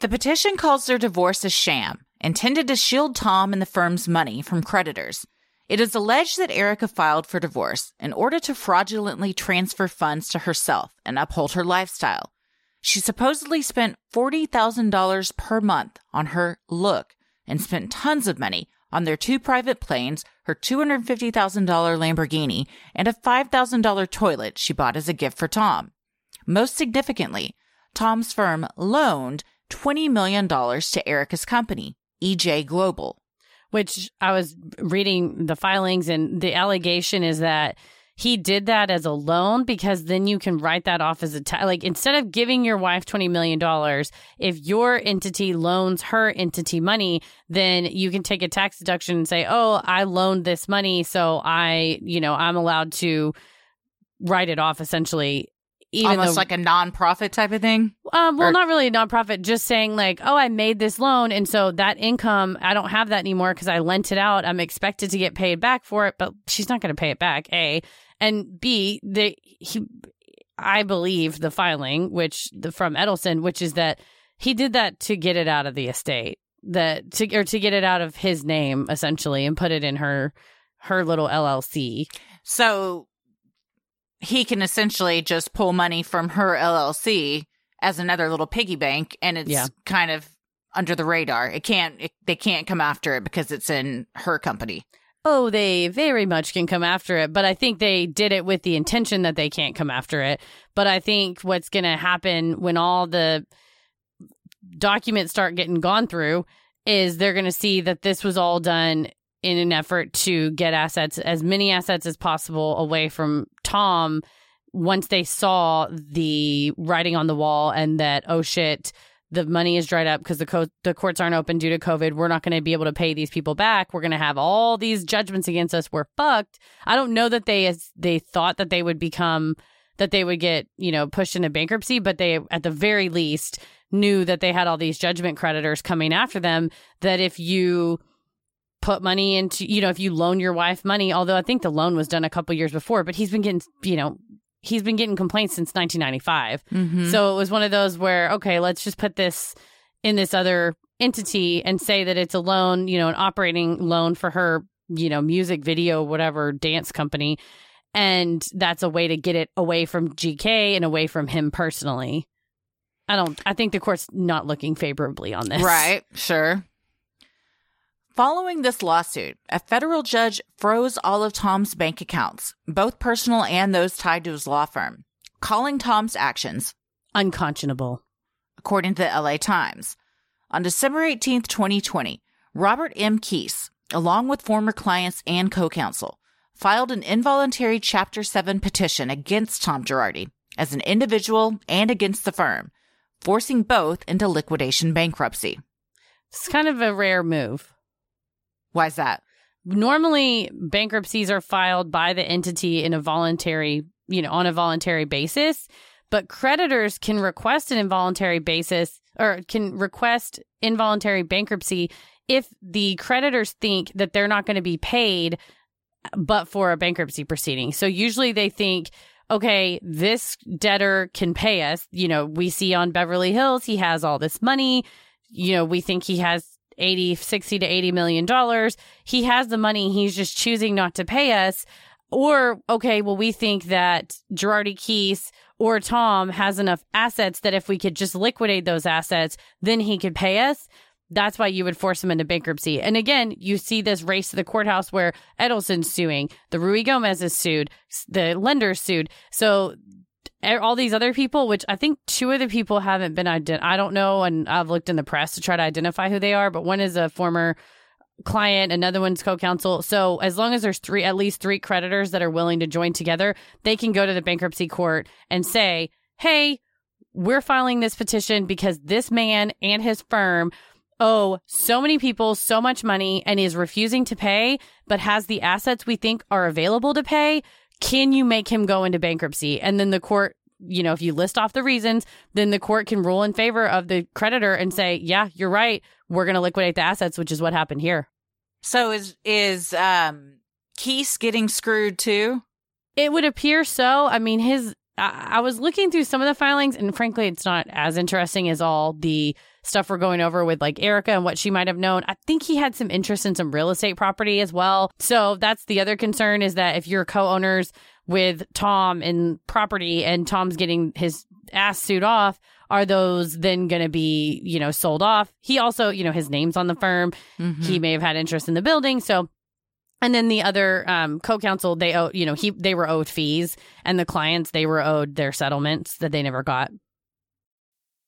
The petition calls their divorce a sham, intended to shield Tom and the firm's money from creditors. It is alleged that Erica filed for divorce in order to fraudulently transfer funds to herself and uphold her lifestyle. She supposedly spent $40,000 per month on her look and spent tons of money on their two private planes, her $250,000 Lamborghini, and a $5,000 toilet she bought as a gift for Tom. Most significantly, Tom's firm loaned $20 million to Erica's company, EJ Global. Which I was reading the filings, and the allegation is that he did that as a loan because then you can write that off as a ta- like instead of giving your wife twenty million dollars, if your entity loans her entity money, then you can take a tax deduction and say, "Oh, I loaned this money, so I, you know, I'm allowed to write it off." Essentially, even Almost though, like a nonprofit type of thing. um, well, or- not really a nonprofit, just saying like, oh, I made this loan, and so that income, I don't have that anymore because I lent it out. I'm expected to get paid back for it, but she's not going to pay it back. A and B, the he, I believe the filing, which the, from Edelson, which is that he did that to get it out of the estate. that to or to get it out of his name essentially and put it in her her little LLC. So he can essentially just pull money from her LLC as another little piggy bank and it's Yeah. kind of under the radar. It can't it, they can't come after it because it's in her company. Oh, they very much can come after it, but I think they did it with the intention that they can't come after it. But I think what's going to happen when all the documents start getting gone through is they're going to see that this was all done in an effort to get assets, as many assets as possible, away from Tom once they saw the writing on the wall and that, oh shit, the money is dried up because the co- the courts aren't open due to COVID. We're not going to be able to pay these people back. We're going to have all these judgments against us. We're fucked. I don't know that they as they thought that they would become that they would get you know pushed into bankruptcy, but they at the very least knew that they had all these judgment creditors coming after them. That if you put money into you know if you loan your wife money, although I think the loan was done a couple years before, but he's been getting you know he's been getting complaints since 1995. Mm-hmm. So it was one of those where, okay, let's just put this in this other entity and say that it's a loan, you know, an operating loan for her, you know, music video, whatever dance company. And that's a way to get it away from GK and away from him personally. I don't, I think the court's not looking favorably on this. Right, sure. Following this lawsuit, a federal judge froze all of Tom's bank accounts, both personal and those tied to his law firm, calling Tom's actions, Unconscionable. according to the LA Times. On December 18th, 2020, Robert M. Keese, along with former clients and co counsel, filed an involuntary Chapter 7 petition against Tom Girardi as an individual and against the firm, forcing both into liquidation bankruptcy. It's kind of a rare move. Why's that? normally bankruptcies are filed by the entity in a voluntary, you know, on a voluntary basis, but creditors can request an involuntary basis or can request involuntary bankruptcy if the creditors think that they're not going to be paid but for a bankruptcy proceeding. So usually they think okay, this debtor can pay us. You know, we see on Beverly Hills he has all this money. You know, we think he has 80 60 to 80 million dollars he has the money he's just choosing not to pay us or okay well we think that Girardi Keese or Tom has enough assets that if we could just liquidate those assets then he could pay us that's why you would force him into bankruptcy. And again, you see this race to the courthouse where Edelson's suing, the Ruigomez is sued, the lender's sued. So all these other people, which I think two of the people haven't been ident- I don't know, and I've looked in the press to try to identify who they are, but one is a former client, another one's co-counsel. So as long as there's three, at least three creditors that are willing to join together, they can go to the bankruptcy court and say, "Hey, we're filing this petition because this man and his firm owe so many people so much money and is refusing to pay, but has the assets we think are available to pay. Can you make him go into bankruptcy? And then the court, you know, if you list off the reasons, then the court can rule in favor of the creditor and say, yeah, you're right. We're going to liquidate the assets, which is what happened here. So is is um Keese getting screwed too? It would appear so. I mean, his. I I was looking through some of the filings, and frankly, it's not as interesting as all the stuff we're going over with like Erica and what she might have known. I think he had some interest in some real estate property as well. So that's the other concern is that if you're co-owners with Tom in property and Tom's getting his ass sued off, are those then going to be, you know, sold off? He also, you know, his name's on the firm. He may have had interest in the building. So and then the other um, co-counsel, they owe, you know, he they were owed fees, and the clients they were owed their settlements that they never got.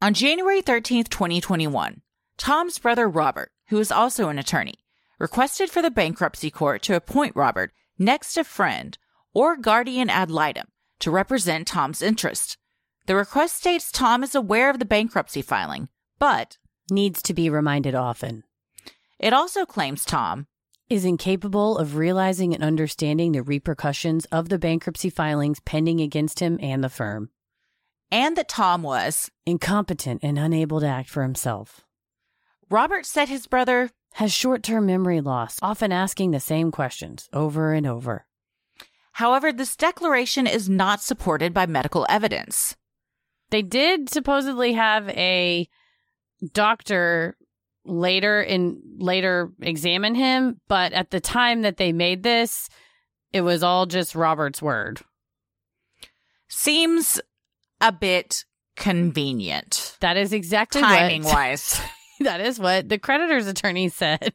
On January 13th, 2021, Tom's brother Robert, who is also an attorney, requested for the bankruptcy court to appoint Robert next of friend or guardian ad litem to represent Tom's interest. The request states Tom is aware of the bankruptcy filing, but Needs to be reminded often. it also claims Tom Is incapable of realizing and understanding the repercussions of the bankruptcy filings pending against him and the firm. And that Tom was. Incompetent and unable to act for himself. Robert said his brother Has short term memory loss, often asking the same questions over and over. However, this declaration is not supported by medical evidence. They did supposedly have a doctor later in later examine him, but at the time that they made this, it was all just Robert's word. Seems a bit convenient. That is exactly Timing what, wise. that is what the creditor's attorney said.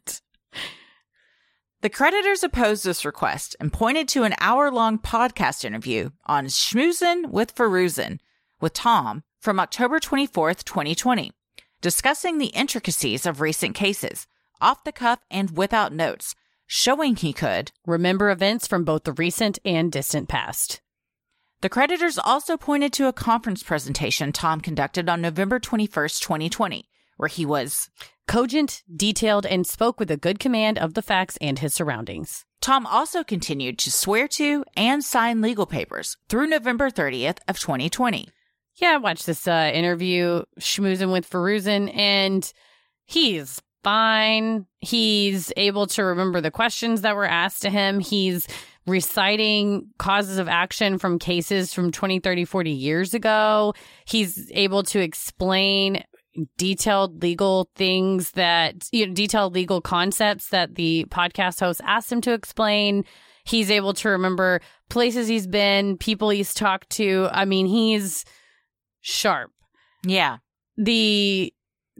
The creditors opposed this request and pointed to an hour long podcast interview on Schmoozin' with Feruzin with Tom from October 24th, 2020, discussing the intricacies of recent cases, off the cuff and without notes, showing he could. Remember events from both the recent and distant past. The creditors also pointed to a conference presentation Tom conducted on November 21st, 2020, where he was Cogent, detailed, and spoke with a good command of the facts and his surroundings. Tom also continued to swear to and sign legal papers through November 30th of 2020. Yeah, I watched this uh, interview schmoozing with Feruzin, and he's fine. He's able to remember the questions that were asked to him. He's reciting causes of action from cases from 20, 30, 40 years ago. He's able to explain detailed legal things that, you know, detailed legal concepts that the podcast host asked him to explain. He's able to remember places he's been, people he's talked to. I mean, he's sharp. Yeah. The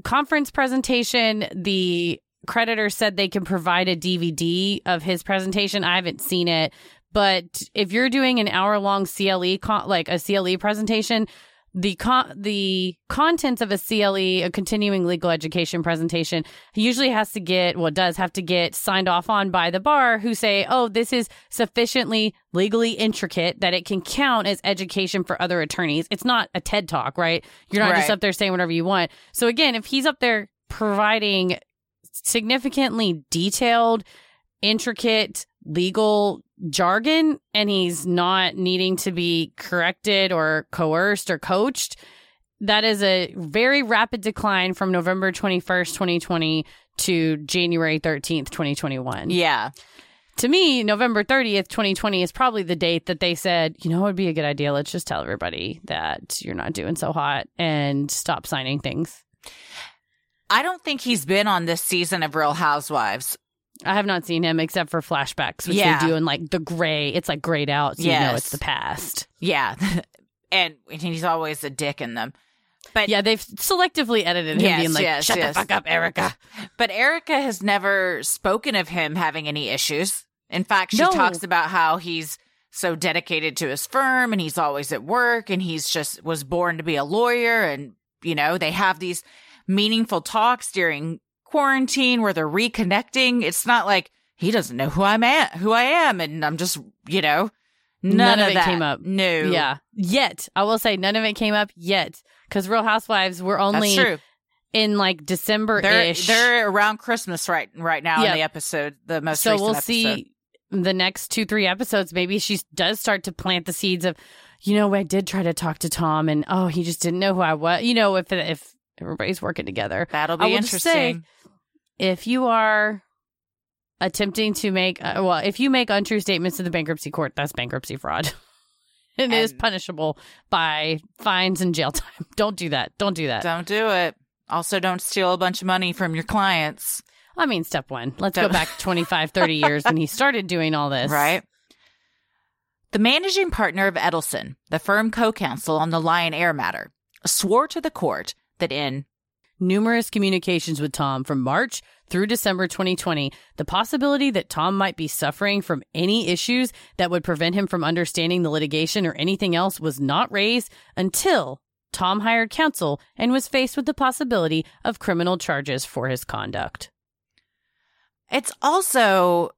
conference presentation, the creditor said they can provide a DVD of his presentation. I haven't seen it, but if you're doing an hour long CLE, con- like a CLE presentation, the con- the contents of a CLE, a continuing legal education presentation, usually has to get, well, does have to get signed off on by the bar who say, oh, this is sufficiently legally intricate that it can count as education for other attorneys. It's not a TED talk, right? You're not just up there saying whatever you want. So again, if he's up there providing significantly detailed, intricate legal jargon and he's not needing to be corrected or coerced or coached, that is a very rapid decline from November 21st, 2020 to January 13th, 2021. Yeah. To me, November 30th, 2020 is probably the date that they said, you know, it would be a good idea. Let's just tell everybody that you're not doing so hot and stop signing things. I don't think he's been on this season of Real Housewives. I have not seen him except for flashbacks, which Yeah. they do in like the gray. It's like grayed out, so you know it's the past. Yeah. and he's always a dick in them. But Yeah, they've selectively edited him Yes, being like, yes, "Shut yes. the fuck up, Erica." But Erica has never spoken of him having any issues. In fact, she No. talks about how he's so dedicated to his firm and he's always at work and he's just was born to be a lawyer and you know, they have these meaningful talks during quarantine where they're reconnecting. It's not like he doesn't know who I'm at, who I am and I'm just, you know, None, of, of it that. came up. No. Yeah. Yet. I will say none of it came up yet. Because Real Housewives were only in like December They're ish. they're around Christmas right right now Yeah. in the episode, the most so we'll episode. see the next two, three episodes. Maybe she does start to plant the seeds of, you know, I did try to talk to Tom and oh, he just didn't know who I was. You know, if if everybody's working together. That'll be just say, interesting. if you are attempting to make uh, well if you make untrue statements to the bankruptcy court that's bankruptcy fraud it is And- punishable by fines and jail time don't do that don't do that Don't do it. Also, don't steal a bunch of money from your clients. i mean step one let's go back 25 30 years when he started doing all this Right. The managing partner of Edelson, the firm co counsel on the Lion Air matter, swore to the court that in numerous communications with Tom from March through December 2020, the possibility that Tom might be suffering from any issues that would prevent him from understanding the litigation or anything else was not raised until Tom hired counsel and was faced with the possibility of criminal charges for his conduct. it's also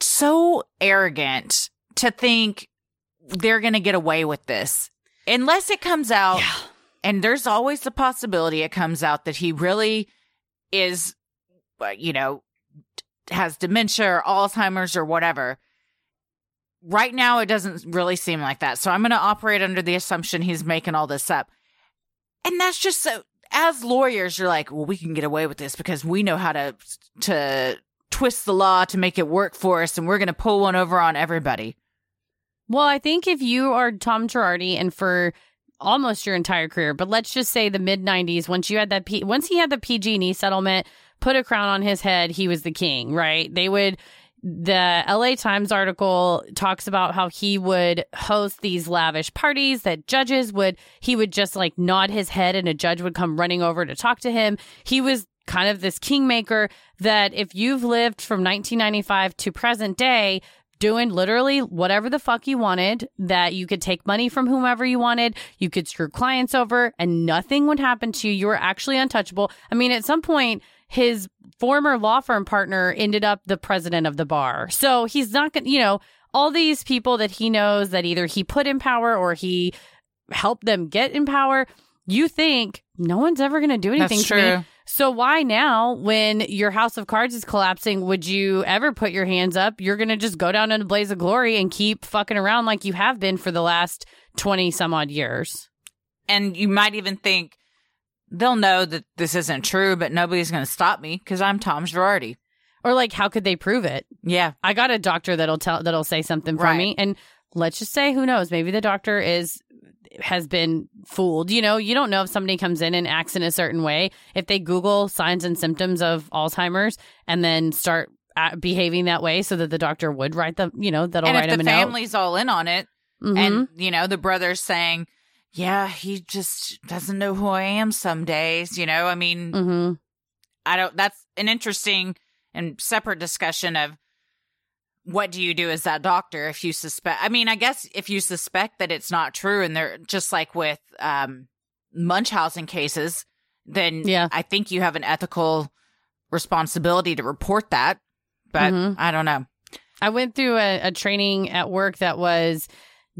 so arrogant to think they're going to get away with this unless it comes out and there's always the possibility it comes out that he really is uh, you know has dementia or alzheimer's or whatever. Right now it doesn't really seem like that. So i'm going to operate under the assumption he's making all this up. And that's just so as lawyers you're like well we can get away with this because we know how to to twist the law to make it work for us and we're going to pull one over on everybody. Well, I think if you are Tom Girardi and for almost your entire career, but let's just say the mid 90s, once you had that, P- once he had the PG&E settlement, put a crown on his head, he was the king, right? They would, the LA Times article talks about how he would host these lavish parties that judges would, he would just like nod his head and a judge would come running over to talk to him. He was kind of this kingmaker that if you've lived from 1995 to present day, doing literally whatever the fuck you wanted, that you could take money from whomever you wanted, you could screw clients over, and nothing would happen to you. You were actually untouchable. I mean, at some point, his former law firm partner ended up the president of the bar. So he's not going to, you know, all these people that he knows that either he put in power or he helped them get in power. You think no one's ever going to do anything That's to me. So why now, when your house of cards is collapsing, would you ever put your hands up? You're gonna just go down in a blaze of glory and keep fucking around like you have been for the last twenty some odd years. and you might even think they'll know that this isn't true, but nobody's going to stop me because I'm Tom Girardi. Or like, how could they prove it? Yeah, I got a doctor that'll tell that'll say something for Right. me, and let's just say, who knows? Maybe the doctor is has been fooled. You know, you don't know if somebody comes in and acts in a certain way. If they Google signs and symptoms of Alzheimer's and then start behaving that way, so that the doctor would write them, you know, that'll and write if them the a note. family's all in on it, Mhm. and you know the brother's saying, "Yeah, he just doesn't know who I am some days," you know. I mean, Mhm. I don't. That's an interesting and separate discussion of what do you do as that doctor if you suspect. I mean, I guess if you suspect that it's not true, and they're just like with um, Munchausen cases, then Yeah. I think you have an ethical responsibility to report that. But Mhm. I don't know. I went through a, a training at work that was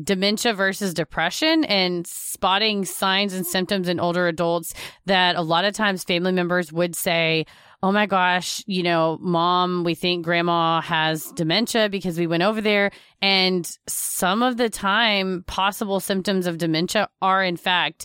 dementia versus depression and spotting signs and symptoms in older adults that a lot of times family members would say, Oh my gosh, you know, mom, we think grandma has dementia because we went over there. And some of the time, possible symptoms of dementia are, in fact,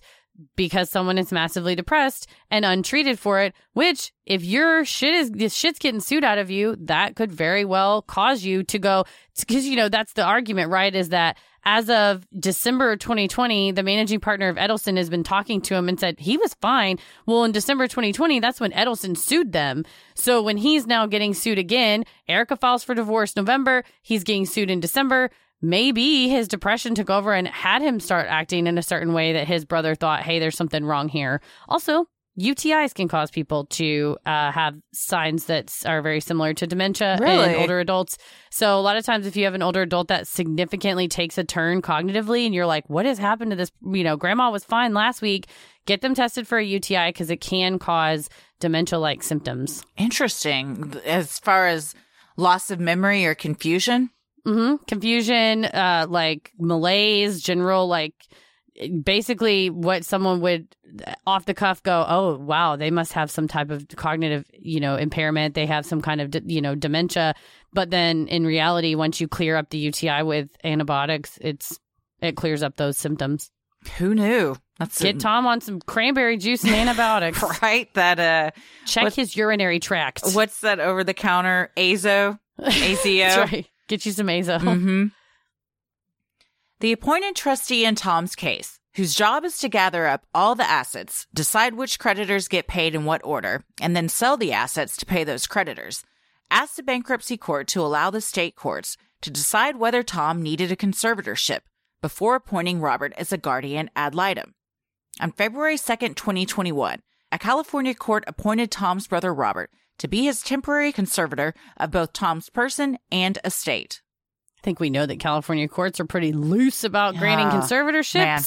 because someone is massively depressed and untreated for it, which if your shit is this shit's getting sued out of you, that could very well cause you to go because you know that's the argument, right? Is that as of December 2020, the managing partner of Edelson has been talking to him and said he was fine. Well, in December 2020, that's when Edelson sued them. So when he's now getting sued again, Erika files for divorce November, he's getting sued in December maybe his depression took over and had him start acting in a certain way that his brother thought, hey, there's something wrong here. Also, UTIs can cause people to uh, have signs that are very similar to dementia Really? in older adults. So, a lot of times, if you have an older adult that significantly takes a turn cognitively and you're like, what has happened to this? You know, grandma was fine last week, get them tested for a UTI because it can cause dementia like symptoms. Interesting. As far as loss of memory or confusion, hmm Confusion, uh, like malaise, general, like basically what someone would off the cuff go, oh, wow, they must have some type of cognitive, you know, impairment. They have some kind of, you know, dementia. But then in reality, once you clear up the UTI with antibiotics, it's, it clears up those symptoms. Who knew? Let's Get Tom on some cranberry juice and antibiotics. right. That uh, check his urinary tract. What's that over the counter? Azo, AZO. That's right. Get you some Azo. Mm-hmm. The appointed trustee in Tom's case, whose job is to gather up all the assets, decide which creditors get paid in what order, and then sell the assets to pay those creditors, asked the bankruptcy court to allow the state courts to decide whether Tom needed a conservatorship before appointing Robert as a guardian ad litem. On February 2, 2021, a California court appointed Tom's brother Robert to be his temporary conservator of both Tom's person and estate. I think we know that California courts are pretty loose about granting Oh, conservatorships. man.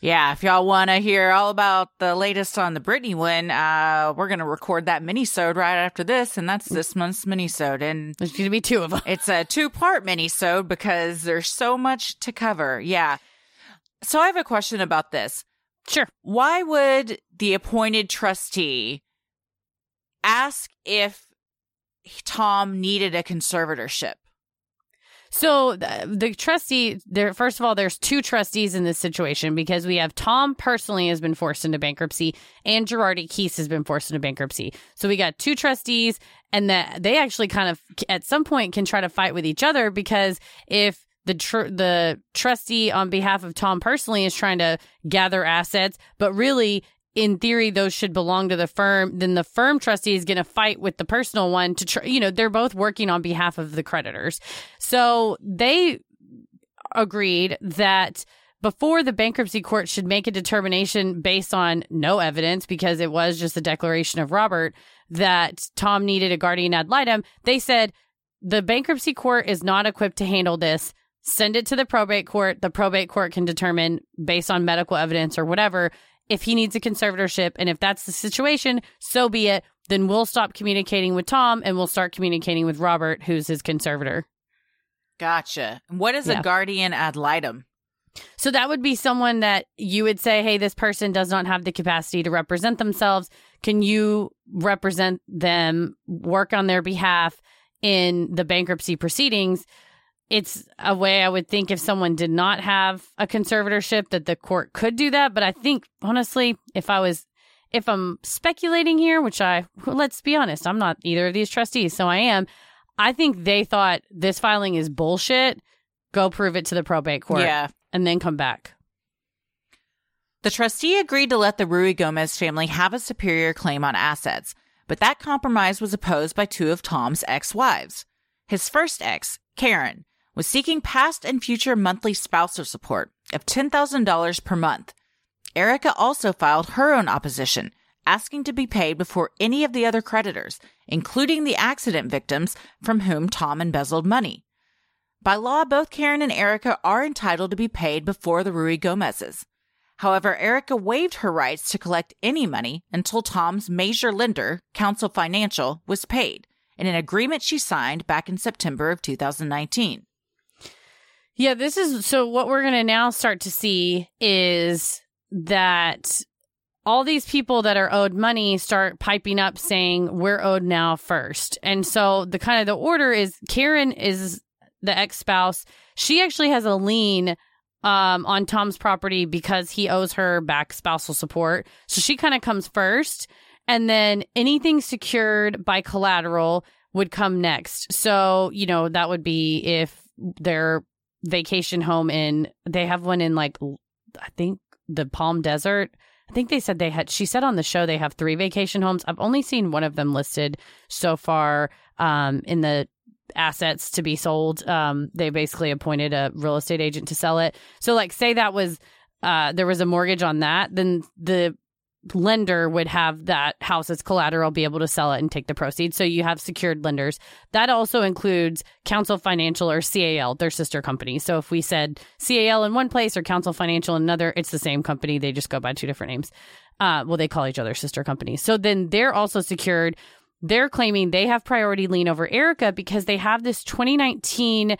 Yeah, if y'all want to hear all about the latest on the Britney one, uh, we're gonna record that mini-sode right after this, and that's this month's mini-sode, and There's going to be two of them. it's a two-part mini-sode because there's so much to cover. Yeah. So I have a question about this. Sure. Why would the appointed trustee ask if Tom needed a conservatorship? So the, the trustee, there. First of all, there's two trustees in this situation because we have Tom personally has been forced into bankruptcy, and Girardi Keese has been forced into bankruptcy. So we got two trustees, and that they actually kind of at some point can try to fight with each other because if the tr- the trustee on behalf of Tom personally is trying to gather assets, but really in theory those should belong to the firm then the firm trustee is going to fight with the personal one to try you know they're both working on behalf of the creditors. So they agreed that before the bankruptcy court should make a determination based on no evidence because it was just a declaration of Robert that Tom needed a guardian ad litem they said the bankruptcy court is not equipped to handle this. Send it to the probate court. The probate court can determine based on medical evidence or whatever if he needs a conservatorship and if that's the situation so be it then we'll stop communicating with tom and we'll start communicating with robert who's his conservator Gotcha. What is Yeah. a guardian ad litem? so that would be someone that you would say hey this person does not have the capacity to represent themselves can you represent them work on their behalf in the bankruptcy proceedings it's a way I would think if someone did not have a conservatorship that the court could do that. But I think honestly, if I was, if I'm speculating here, which I, let's be honest, I'm not either of these trustees, so I am. I think they thought this filing is bullshit. Go prove it to the probate court. Yeah. And then come back. The trustee agreed to let the Ruigomez family have a superior claim on assets, but that compromise was opposed by two of Tom's ex wives. His first ex, Karen, was seeking past and future monthly spousal support of $10,000 per month. Erika also filed her own opposition, asking to be paid before any of the other creditors, including the accident victims from whom Tom embezzled money. By law, both Karen and Erika are entitled to be paid before the Ruigomez's. However, Erika waived her rights to collect any money until Tom's major lender, Counsel Financial, was paid in an agreement she signed back in September of 2019. Yeah, this is so what we're going to now start to see is that all these people that are owed money start piping up saying we're owed now first. And so the kind of the order is Karen is the ex-spouse. She actually has a lien um, on Tom's property because he owes her back spousal support. So she kind of comes first and then anything secured by collateral would come next. So, you know, that would be if their vacation home in they have one in like I think the Palm Desert. I think they said they had she said on the show they have three vacation homes. I've only seen one of them listed so far um in the assets to be sold. Um they basically appointed a real estate agent to sell it. So like say that was uh there was a mortgage on that, then the lender would have that house as collateral, be able to sell it and take the proceeds. So you have secured lenders. That also includes Counsel Financial or CAL, their sister company. So if we said CAL in one place or Counsel Financial in another, it's the same company. They just go by two different names. Uh, well, they call each other sister companies. So then they're also secured. They're claiming they have priority lien over Erika because they have this 2019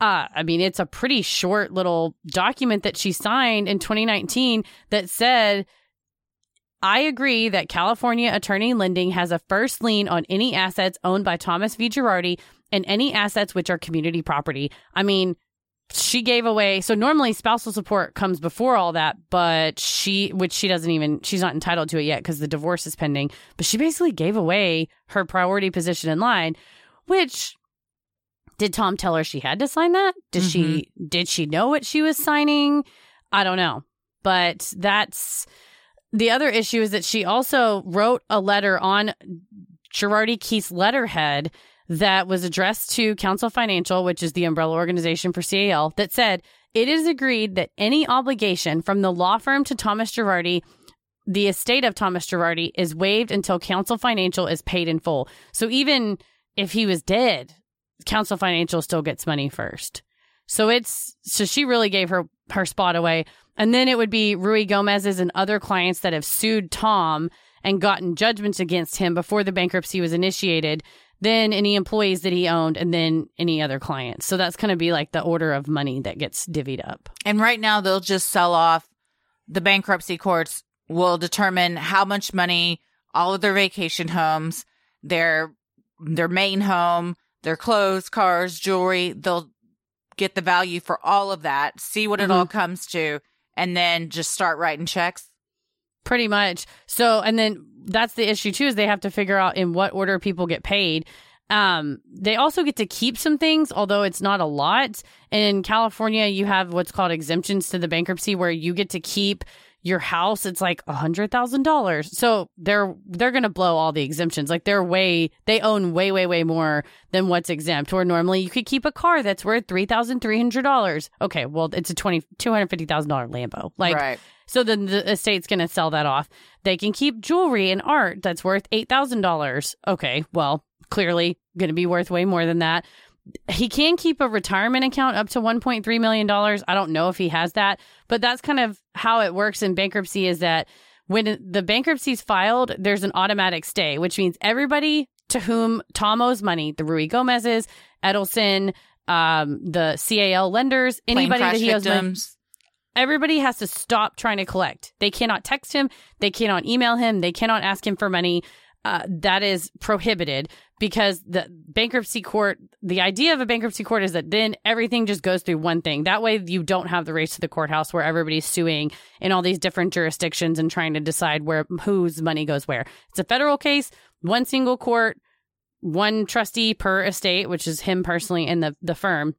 uh, I mean, it's a pretty short little document that she signed in 2019 that said, I agree that California Attorney Lending has a first lien on any assets owned by Thomas V. Girardi and any assets which are community property. I mean, she gave away so normally spousal support comes before all that but she which she doesn't even she's not entitled to it yet because the divorce is pending but she basically gave away her priority position in line which did tom tell her she had to sign that did mm-hmm. she did she know what she was signing i don't know but that's the other issue is that she also wrote a letter on Girardi Keese's letterhead that was addressed to Counsel Financial, which is the umbrella organization for CAL, that said it is agreed that any obligation from the law firm to Thomas Girardi, the estate of Thomas Girardi, is waived until Counsel Financial is paid in full. So even if he was dead, Counsel Financial still gets money first. So it's so she really gave her her spot away. And then it would be Ruigomez's and other clients that have sued Tom and gotten judgments against him before the bankruptcy was initiated then any employees that he owned, and then any other clients. So that's going to be like the order of money that gets divvied up. And right now, they'll just sell off. The bankruptcy courts will determine how much money all of their vacation homes, their their main home, their clothes, cars, jewelry. They'll get the value for all of that, see what it mm-hmm. all comes to, and then just start writing checks. Pretty much. So, and then that's the issue too is they have to figure out in what order people get paid. Um, they also get to keep some things, although it's not a lot. In California, you have what's called exemptions to the bankruptcy, where you get to keep your house. It's like a hundred thousand dollars. So they're they're gonna blow all the exemptions. Like they're way they own way way way more than what's exempt. Or normally you could keep a car that's worth three thousand three hundred dollars. Okay, well it's a twenty two hundred fifty thousand dollar Lambo. Like right. So then the estate's going to sell that off. They can keep jewelry and art that's worth $8,000. Okay, well, clearly going to be worth way more than that. He can keep a retirement account up to $1.3 million. I don't know if he has that, but that's kind of how it works in bankruptcy is that when the bankruptcy is filed, there's an automatic stay, which means everybody to whom Tom owes money, the Ruigomez's, Edelson, um, the CAL lenders, anybody that he owes money everybody has to stop trying to collect. They cannot text him, they cannot email him, they cannot ask him for money. Uh, that is prohibited because the bankruptcy court, the idea of a bankruptcy court is that then everything just goes through one thing. That way, you don't have the race to the courthouse where everybody's suing in all these different jurisdictions and trying to decide where whose money goes where. It's a federal case, one single court, one trustee per estate, which is him personally and the the firm.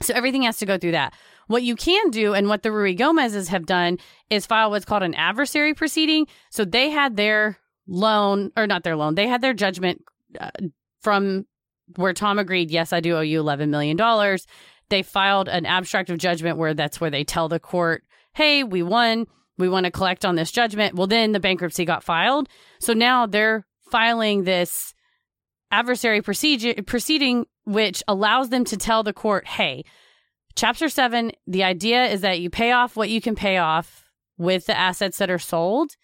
So everything has to go through that. What you can do and what the Ruigomez's have done is file what's called an adversary proceeding. So they had their loan, or not their loan, they had their judgment uh, from where Tom agreed, yes, I do owe you $11 million. They filed an abstract of judgment where that's where they tell the court, hey, we won. We want to collect on this judgment. Well, then the bankruptcy got filed. So now they're filing this adversary procedure proceeding, which allows them to tell the court, hey, Chapter seven, the idea is that you pay off what you can pay off with the assets that are sold,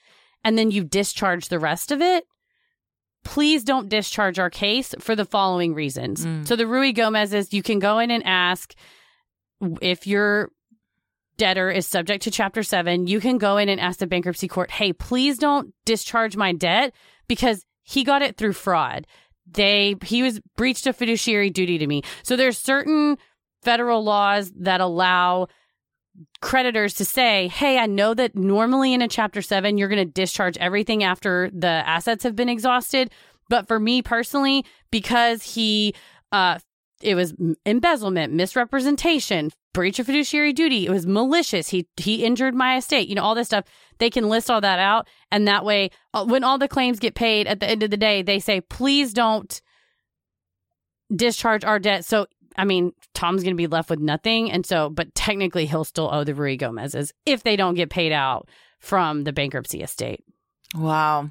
and then you discharge the rest of it. Please don't discharge our case for the following reasons. Mm. So the Ruigomez is you can go in and ask if your debtor is subject to Chapter 7, you can go in and ask the bankruptcy court, hey, please don't discharge my debt because he got it through fraud. They he was breached a fiduciary duty to me. So there's certain federal laws that allow creditors to say, hey, I know that normally in a Chapter 7, you're going to discharge everything after the assets have been exhausted. But for me personally, because he, uh, it was embezzlement, misrepresentation, breach of fiduciary duty. It was malicious. He he injured my estate. You know all this stuff. They can list all that out, and that way, uh, when all the claims get paid at the end of the day, they say, please don't discharge our debt. So I mean, Tom's going to be left with nothing. And so, but technically, he'll still owe the Ruigomez's if they don't get paid out from the bankruptcy estate. Wow.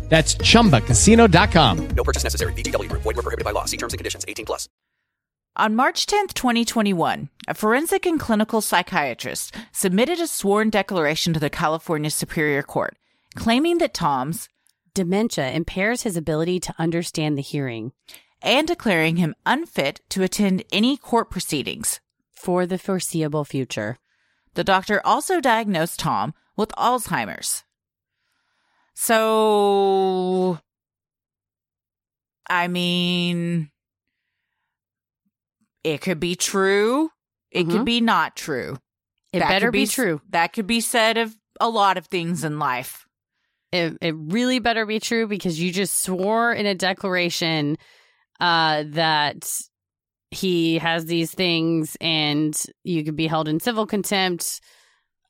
That's chumbacasino.com. No purchase necessary. VGW Group. Void were prohibited by law. See terms and conditions. 18 plus. On March 10th, 2021, a forensic and clinical psychiatrist submitted a sworn declaration to the California Superior Court claiming that Tom's Dementia impairs his ability to understand the hearing and declaring him unfit to attend any court proceedings. for the foreseeable future. The doctor also diagnosed Tom with Alzheimer's. So, I mean, it could be true. It Mhm. could be not true. It That better could be true. That could be said of a lot of things in life. It, it really better be true because you just swore in a declaration uh, that he has these things and you could be held in civil contempt.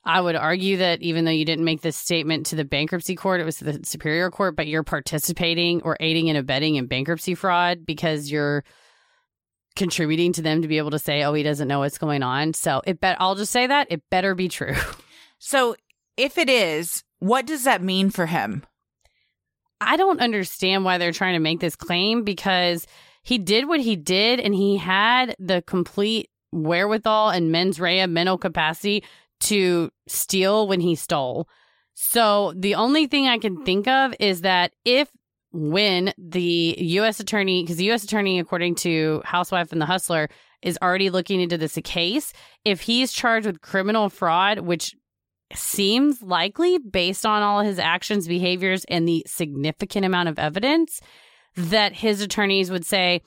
I would argue that even though you didn't make this statement to the bankruptcy court, it was to the superior court, but you're participating or aiding and abetting in bankruptcy fraud because you're contributing to them to be able to say, oh, he doesn't know what's going on. So it bet I'll just say that it better be true. So, if it is, what does that mean for him? I don't understand why they're trying to make this claim because he did what he did and he had the complete wherewithal and mens rea mental capacity to steal when he stole. So the only thing I can think of is that if when the U.S. attorney, because the U.S. attorney, according to Housewife and the Hustler, is already looking into this case, if he's charged with criminal fraud, which seems likely based on all his actions, behaviors, and the significant amount of evidence that his attorneys would say,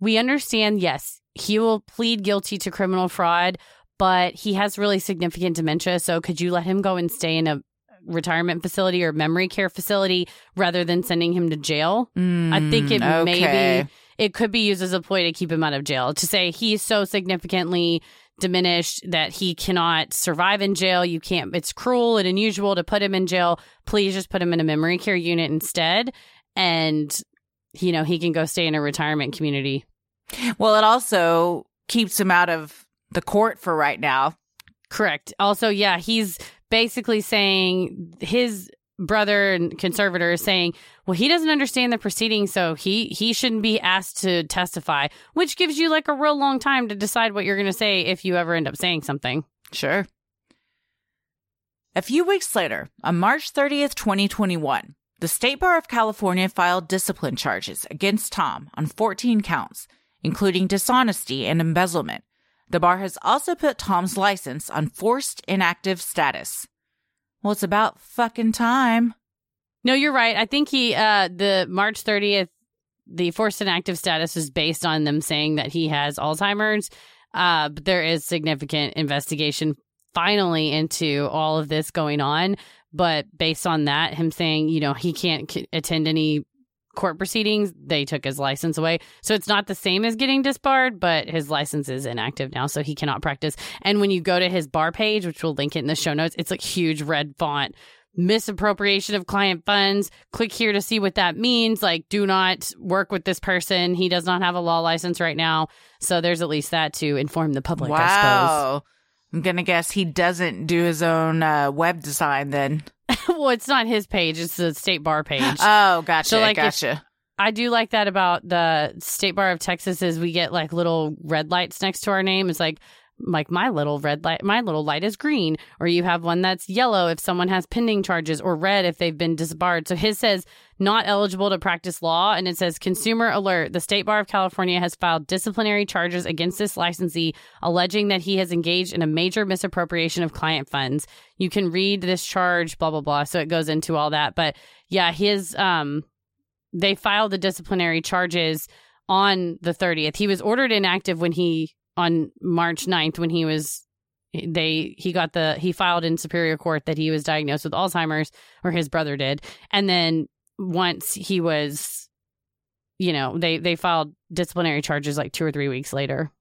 We understand, yes, he will plead guilty to criminal fraud, but he has really significant dementia. So could you let him go and stay in a retirement facility or memory care facility rather than sending him to jail? I think it Mm, okay. maybe it could be used as a ploy to keep him out of jail to say he's so significantly diminished that he cannot survive in jail. You can't, it's cruel and unusual to put him in jail. Please just put him in a memory care unit instead. And, you know, he can go stay in a retirement community. Well, it also keeps him out of the court for right now. Correct. Also, yeah, he's basically saying his brother and conservator is saying, well, he doesn't understand the proceedings, so he he shouldn't be asked to testify, which gives you like a real long time to decide what you're going to say if you ever end up saying something. Sure. A few weeks later, on March 30th, 2021, the State Bar of California filed discipline charges against Tom on 14 counts, including dishonesty and embezzlement. The bar has also put Tom's license on forced inactive status. Well, it's about fucking time. No, you're right. I think he uh the March 30th the forced inactive status is based on them saying that he has Alzheimer's. Uh but there is significant investigation finally into all of this going on, but based on that him saying, you know, he can't c- attend any court proceedings, they took his license away. So it's not the same as getting disbarred, but his license is inactive now, so he cannot practice. And when you go to his bar page, which we'll link it in the show notes, it's like huge red font misappropriation of client funds. Click here to see what that means. Like, do not work with this person. He does not have a law license right now. So there's at least that to inform the public, wow. I'm going to guess he doesn't do his own uh, web design then. well, it's not his page, it's the state bar page. Oh, gotcha. So, like, gotcha. I do like that about the State Bar of Texas is we get like little red lights next to our name. It's like like my little red light my little light is green. Or you have one that's yellow if someone has pending charges or red if they've been disbarred. So his says not eligible to practice law and it says consumer alert the state bar of california has filed disciplinary charges against this licensee alleging that he has engaged in a major misappropriation of client funds. You can read this charge blah blah blah. So it goes into all that. But yeah his um they filed the disciplinary charges on the 30th he was ordered inactive when he on March 9th when he was they he got the he filed in superior court that he was diagnosed with Alzheimer's or his brother did and then once he was you know they they filed disciplinary charges like 2 or 3 weeks later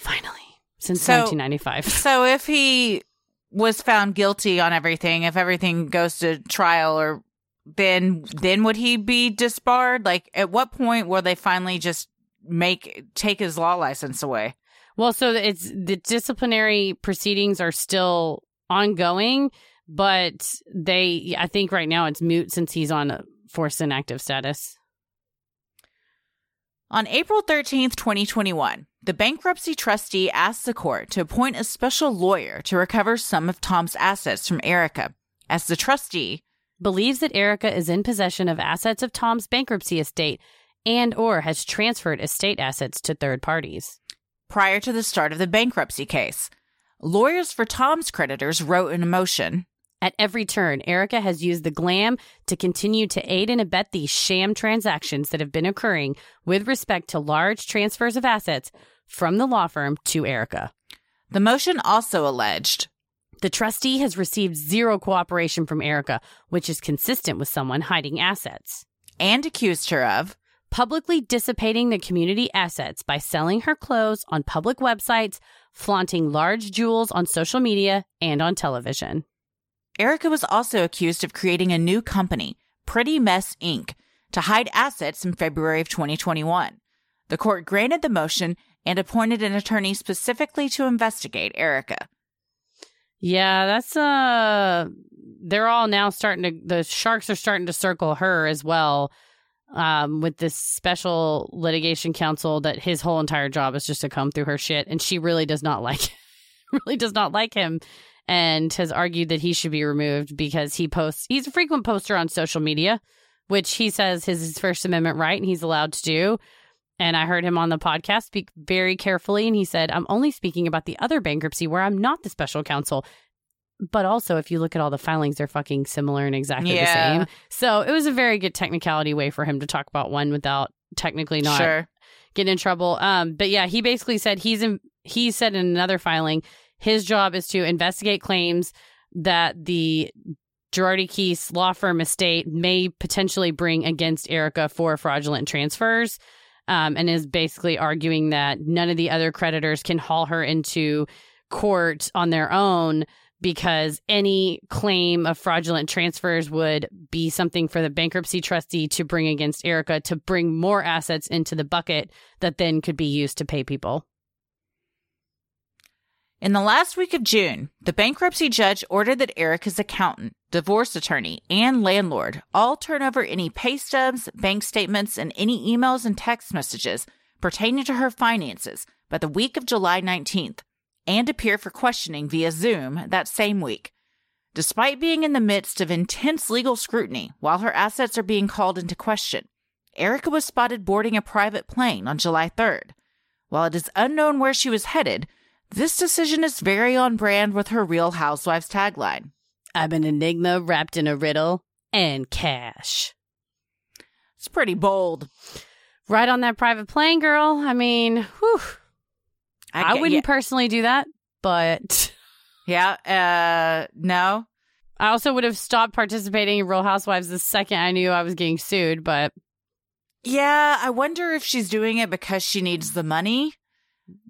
finally since So- 1995 So if he was found guilty on everything, if everything goes to trial or then then would he be disbarred? Like at what point will they finally just make take his law license away? Well, so it's the disciplinary proceedings are still ongoing, but they I think right now it's moot since he's on forced inactive status. On April 13th, 2021, the bankruptcy trustee asked the court to appoint a special lawyer to recover some of Tom's assets from Erika. As the trustee, believes that Erika is in possession of assets of Tom's bankruptcy estate and or has transferred estate assets to third parties. Prior to the start of the bankruptcy case, lawyers for Tom's creditors wrote in a motion At every turn, Erika has used the glam to continue to aid and abet these sham transactions that have been occurring with respect to large transfers of assets from the law firm to Erika. The motion also alleged The trustee has received zero cooperation from Erika, which is consistent with someone hiding assets. and accused her of publicly dissipating the community assets by selling her clothes on public websites, flaunting large jewels on social media and on television. Erika was also accused of creating a new company, Pretty Mess Inc., to hide assets in February of 2021. The court granted the motion and appointed an attorney specifically to investigate Erika. Yeah, that's uh they're all now starting to the sharks are starting to circle her as well. Um, with this special litigation counsel that his whole entire job is just to come through her shit and she really does not like really does not like him and has argued that he should be removed because he posts he's a frequent poster on social media, which he says is his First Amendment right and he's allowed to do. And I heard him on the podcast speak very carefully, and he said, I'm only speaking about the other bankruptcy where I'm not the special counsel. But also, if you look at all the filings, they're fucking similar and exactly Yeah. the same. So it was a very good technicality way for him to talk about one without technically not Sure. getting in trouble. Um, but yeah, he basically said he's in, he said in another filing, his job is to investigate claims that the Girardi Keese law firm estate may potentially bring against Erika for fraudulent transfers. Um, and is basically arguing that none of the other creditors can haul her into court on their own because any claim of fraudulent transfers would be something for the bankruptcy trustee to bring against Erika to bring more assets into the bucket that then could be used to pay people. In the last week of June, the bankruptcy judge ordered that Erika's accountant, divorce attorney, and landlord all turn over any pay stubs, bank statements, and any emails and text messages pertaining to her finances by the week of July 19th and appear for questioning via Zoom that same week. Despite being in the midst of intense legal scrutiny while her assets are being called into question, Erika was spotted boarding a private plane on July 3rd. While it is unknown where she was headed, this decision is very on brand with her Real Housewives tagline. I'm an enigma wrapped in a riddle and cash. It's pretty bold. Right on that private plane, girl. I mean, whew. I, get- wouldn't yeah. personally do that, but Yeah, uh, no. I also would have stopped participating in Real Housewives the second I knew I was getting sued. But Yeah, I wonder if she's doing it because she needs the money.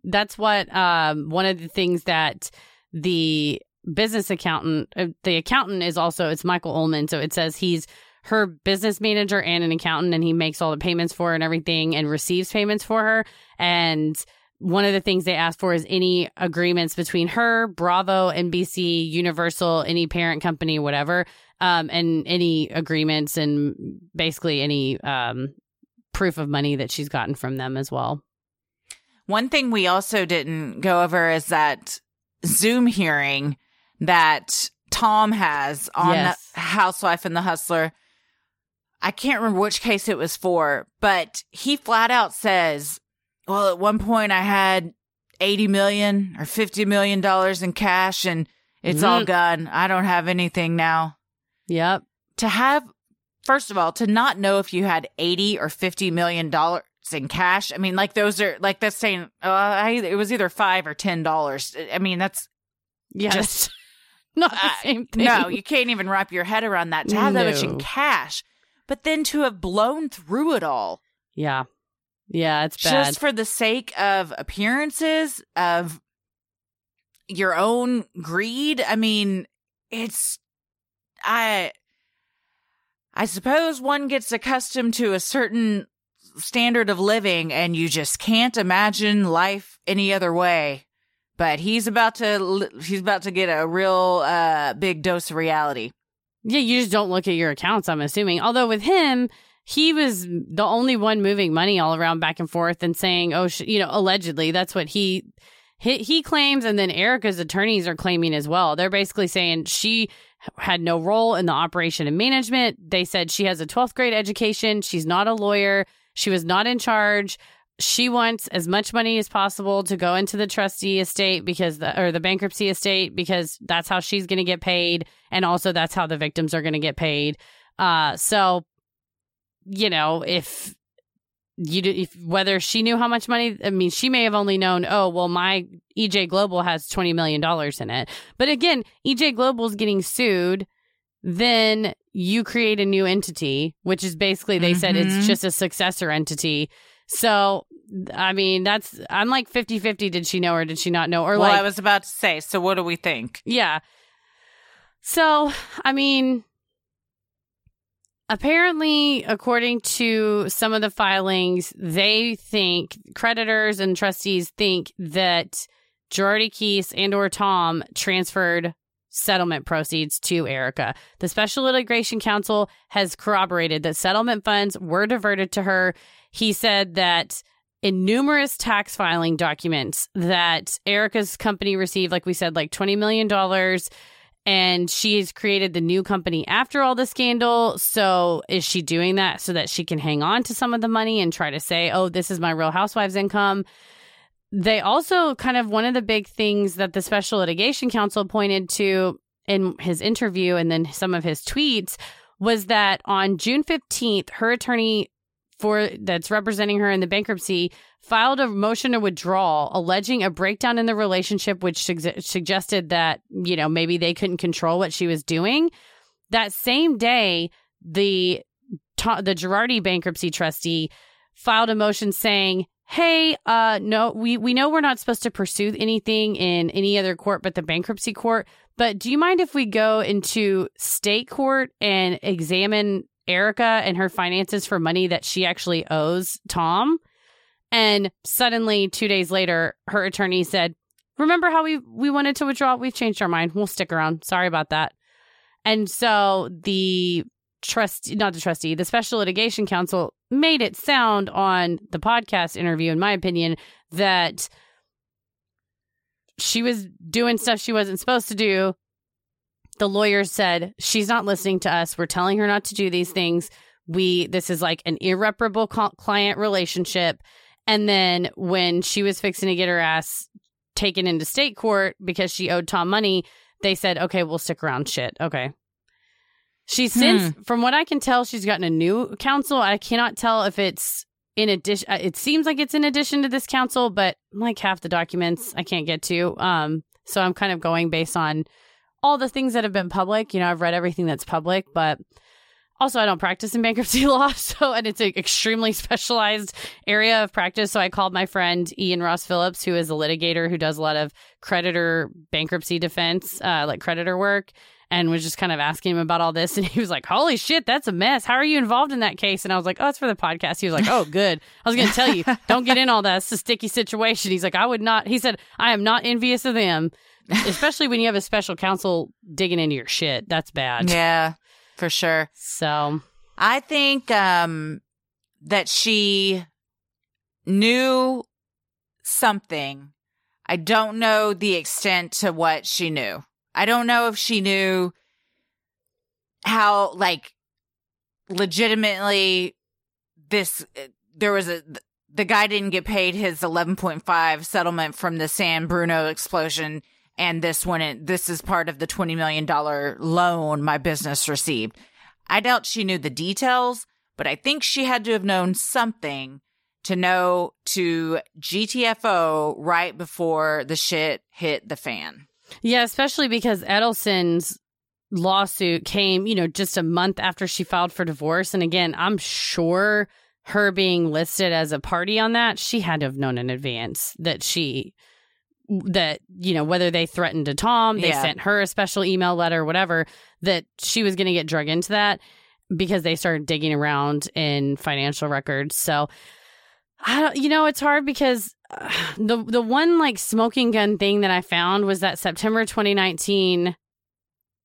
that's what um, one of the things that the business accountant, uh, the accountant is also it's Michael Ullman. So it says he's her business manager and an accountant, and he makes all the payments for her and everything, and receives payments for her. And one of the things they ask for is any agreements between her, Bravo, NBC, Universal, any parent company, whatever, um, and any agreements and basically any um, proof of money that she's gotten from them as well. One thing we also didn't go over is that Zoom hearing that Tom has on Yes. the Housewife and the Hustler. I can't remember which case it was for, but he flat out says, "Well, at one point I had 80 million or 50 million dollars in cash and it's all Mhm. gone. I don't have anything now." Yep. To have first of all, to not know if you had 80 or 50 million dollars in cash. I mean, like those are like that's saying uh, I, it was either 5 or 10 dollars. I mean, that's Yeah. just not the uh, same thing. No, you can't even wrap your head around that. To have that much in cash, but then to have blown through it all Yeah. Yeah, it's bad. just for the sake of appearances, of your own greed. I mean, it's I I suppose one gets accustomed to a certain standard of living and you just can't imagine life any other way. But he's about to he's about to get a real uh big dose of reality. Yeah, you just don't look at your accounts, I'm assuming. Although with him, he was the only one moving money all around back and forth and saying, oh, you know, allegedly, that's what he, he he claims. And then Erika's attorneys are claiming as well. They're basically saying she had no role in the operation and management. They said she has a 12th grade education. She's not a lawyer. She was not in charge. She wants as much money as possible to go into the trustee estate because the or the bankruptcy estate because that's how she's going to get paid and also that's how the victims are going to get paid. Uh so you know, if you do, if whether she knew how much money I mean she may have only known, oh, well my EJ Global has 20 million dollars in it. But again, EJ Global's getting sued then you create a new entity, which is basically they said Mhm. it's just a successor entity. So, I mean, that's I'm like 50-50 did she know or did she not know or well, like I was about to say. So, what do we think? yeah. So, I mean, apparently, according to some of the filings, they think creditors and trustees think that Girardi Keese and or Tom transferred settlement proceeds to Erika. The Special Litigation Counsel has corroborated that settlement funds were diverted to her. He said that in numerous tax filing documents that Erika's company received, like we said, like $20 million. And she has created the new company after all the scandal. So is she doing that so that she can hang on to some of the money and try to say, oh, this is my real housewives income? They also kind of one of the big things that the Special Litigation Counsel pointed to in his interview and then some of his tweets was that on June 15th, her attorney for that's representing her in the bankruptcy filed a motion to withdraw alleging a breakdown in the relationship which sugge- suggested that you know maybe they couldn't control what she was doing. That same day the the Girardi bankruptcy trustee filed a motion saying hey uh no we we know we're not supposed to pursue anything in any other court but the bankruptcy court but do you mind if we go into state court and examine Erika and her finances for money that she actually owes Tom. And suddenly, two days later, her attorney said, Remember how we, we wanted to withdraw? We've changed our mind. We'll stick around. Sorry about that. And so the trust, not the trustee, the special litigation counsel made it sound on the podcast interview, in my opinion, that she was doing stuff she wasn't supposed to do the lawyers said she's not listening to us. We're telling her not to do these things. We this is like an irreparable client relationship. And then when she was fixing to get her ass taken into state court because she owed tom money they said okay we'll stick around. Shit. Okay. She's since from what i can tell she's gotten a new counsel. I cannot tell if it's in addition it seems like it's in addition to this counsel but like half the documents i can't get to. Um so i'm kind of going based on all the things that have been public. You know, I've read everything that's public, but also I don't practice in bankruptcy law. So, and it's an extremely specialized area of practice. So I called my friend Ian Ross Phillips, who is a litigator who does a lot of creditor bankruptcy defense, uh, like creditor work, and was just kind of asking him about all this. And he was like, Holy shit, that's a mess. How are you involved in that case? And I was like, Oh, it's for the podcast. He was like, Oh, good. I was going to tell you, don't get in all that. It's a sticky situation. He's like, I would not, he said, I am not envious of them especially when you have a special counsel digging into your shit. That's bad. Yeah, for sure. So I think um that she knew something. I don't know the extent to what she knew. I don't know if she knew how, like, legitimately this, there was a, the guy didn't get paid his 11.5 settlement from the San Bruno explosion. And this one, this is part of the $20 million loan my business received. I doubt she knew the details, but I think she had to have known something to know to GTFO right before the shit hit the fan. Yeah, especially because Edelson's lawsuit came, you know, just a month after she filed for divorce. And again, I'm sure her being listed as a party on that, she had to have known in advance that she that you know whether they threatened to Tom, they Yeah. sent her a special email letter, whatever, that she was going to get drug into that because they started digging around in financial records. So I don't, you know, it's hard because uh, the the one like smoking gun thing that I found was that September 2019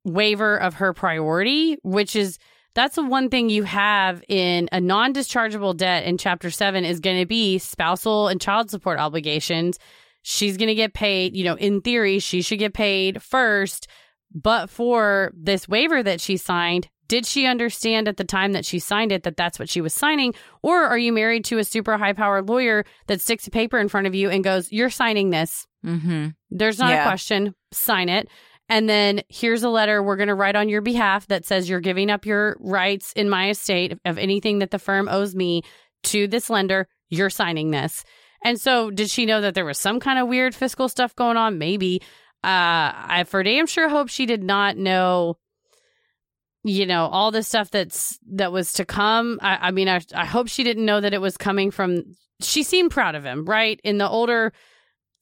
waiver of her priority, which is that's the one thing you have in a non-dischargeable debt in chapter 7 is going to be spousal and child support obligations. She's going to get paid, you know, in theory she should get paid first, but for this waiver that she signed, did she understand at the time that she signed it that that's what she was signing or are you married to a super high powered lawyer that sticks a paper in front of you and goes, "You're signing this." Mm-hmm. There's not Yeah. a question. Sign it. And then here's a letter we're going to write on your behalf that says you're giving up your rights in my estate of anything that the firm owes me to this lender. You're signing this. And so, did she know that there was some kind of weird fiscal stuff going on? Maybe. Uh, I for damn sure hope she did not know. You know all the stuff that's that was to come. I, I mean, I I hope she didn't know that it was coming from. She seemed proud of him, right? In the older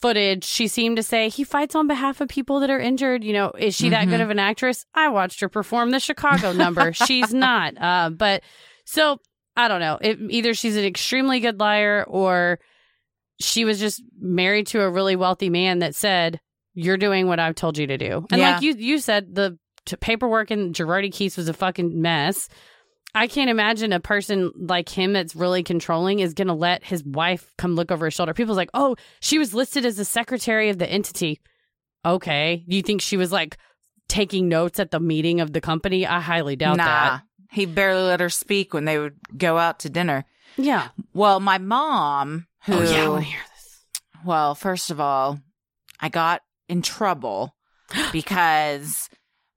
footage, she seemed to say he fights on behalf of people that are injured. You know, is she that good Mhm. of an actress? I watched her perform the Chicago number. she's not. Uh, but so I don't know. It, either she's an extremely good liar or she was just married to a really wealthy man that said, "You're doing what I've told you to do." And Yeah. like you, you said the t- paperwork in Girardi Keese was a fucking mess. I can't imagine a person like him that's really controlling is going to let his wife come look over his shoulder. People's like, oh, she was listed as the secretary of the entity. Okay. Do you think she was like taking notes at the meeting of the company? I highly doubt nah, that. he barely let her speak when they would go out to dinner. Yeah. Well, my mom, who, Oh, yeah. I want to hear this. well, first of all, I got in trouble because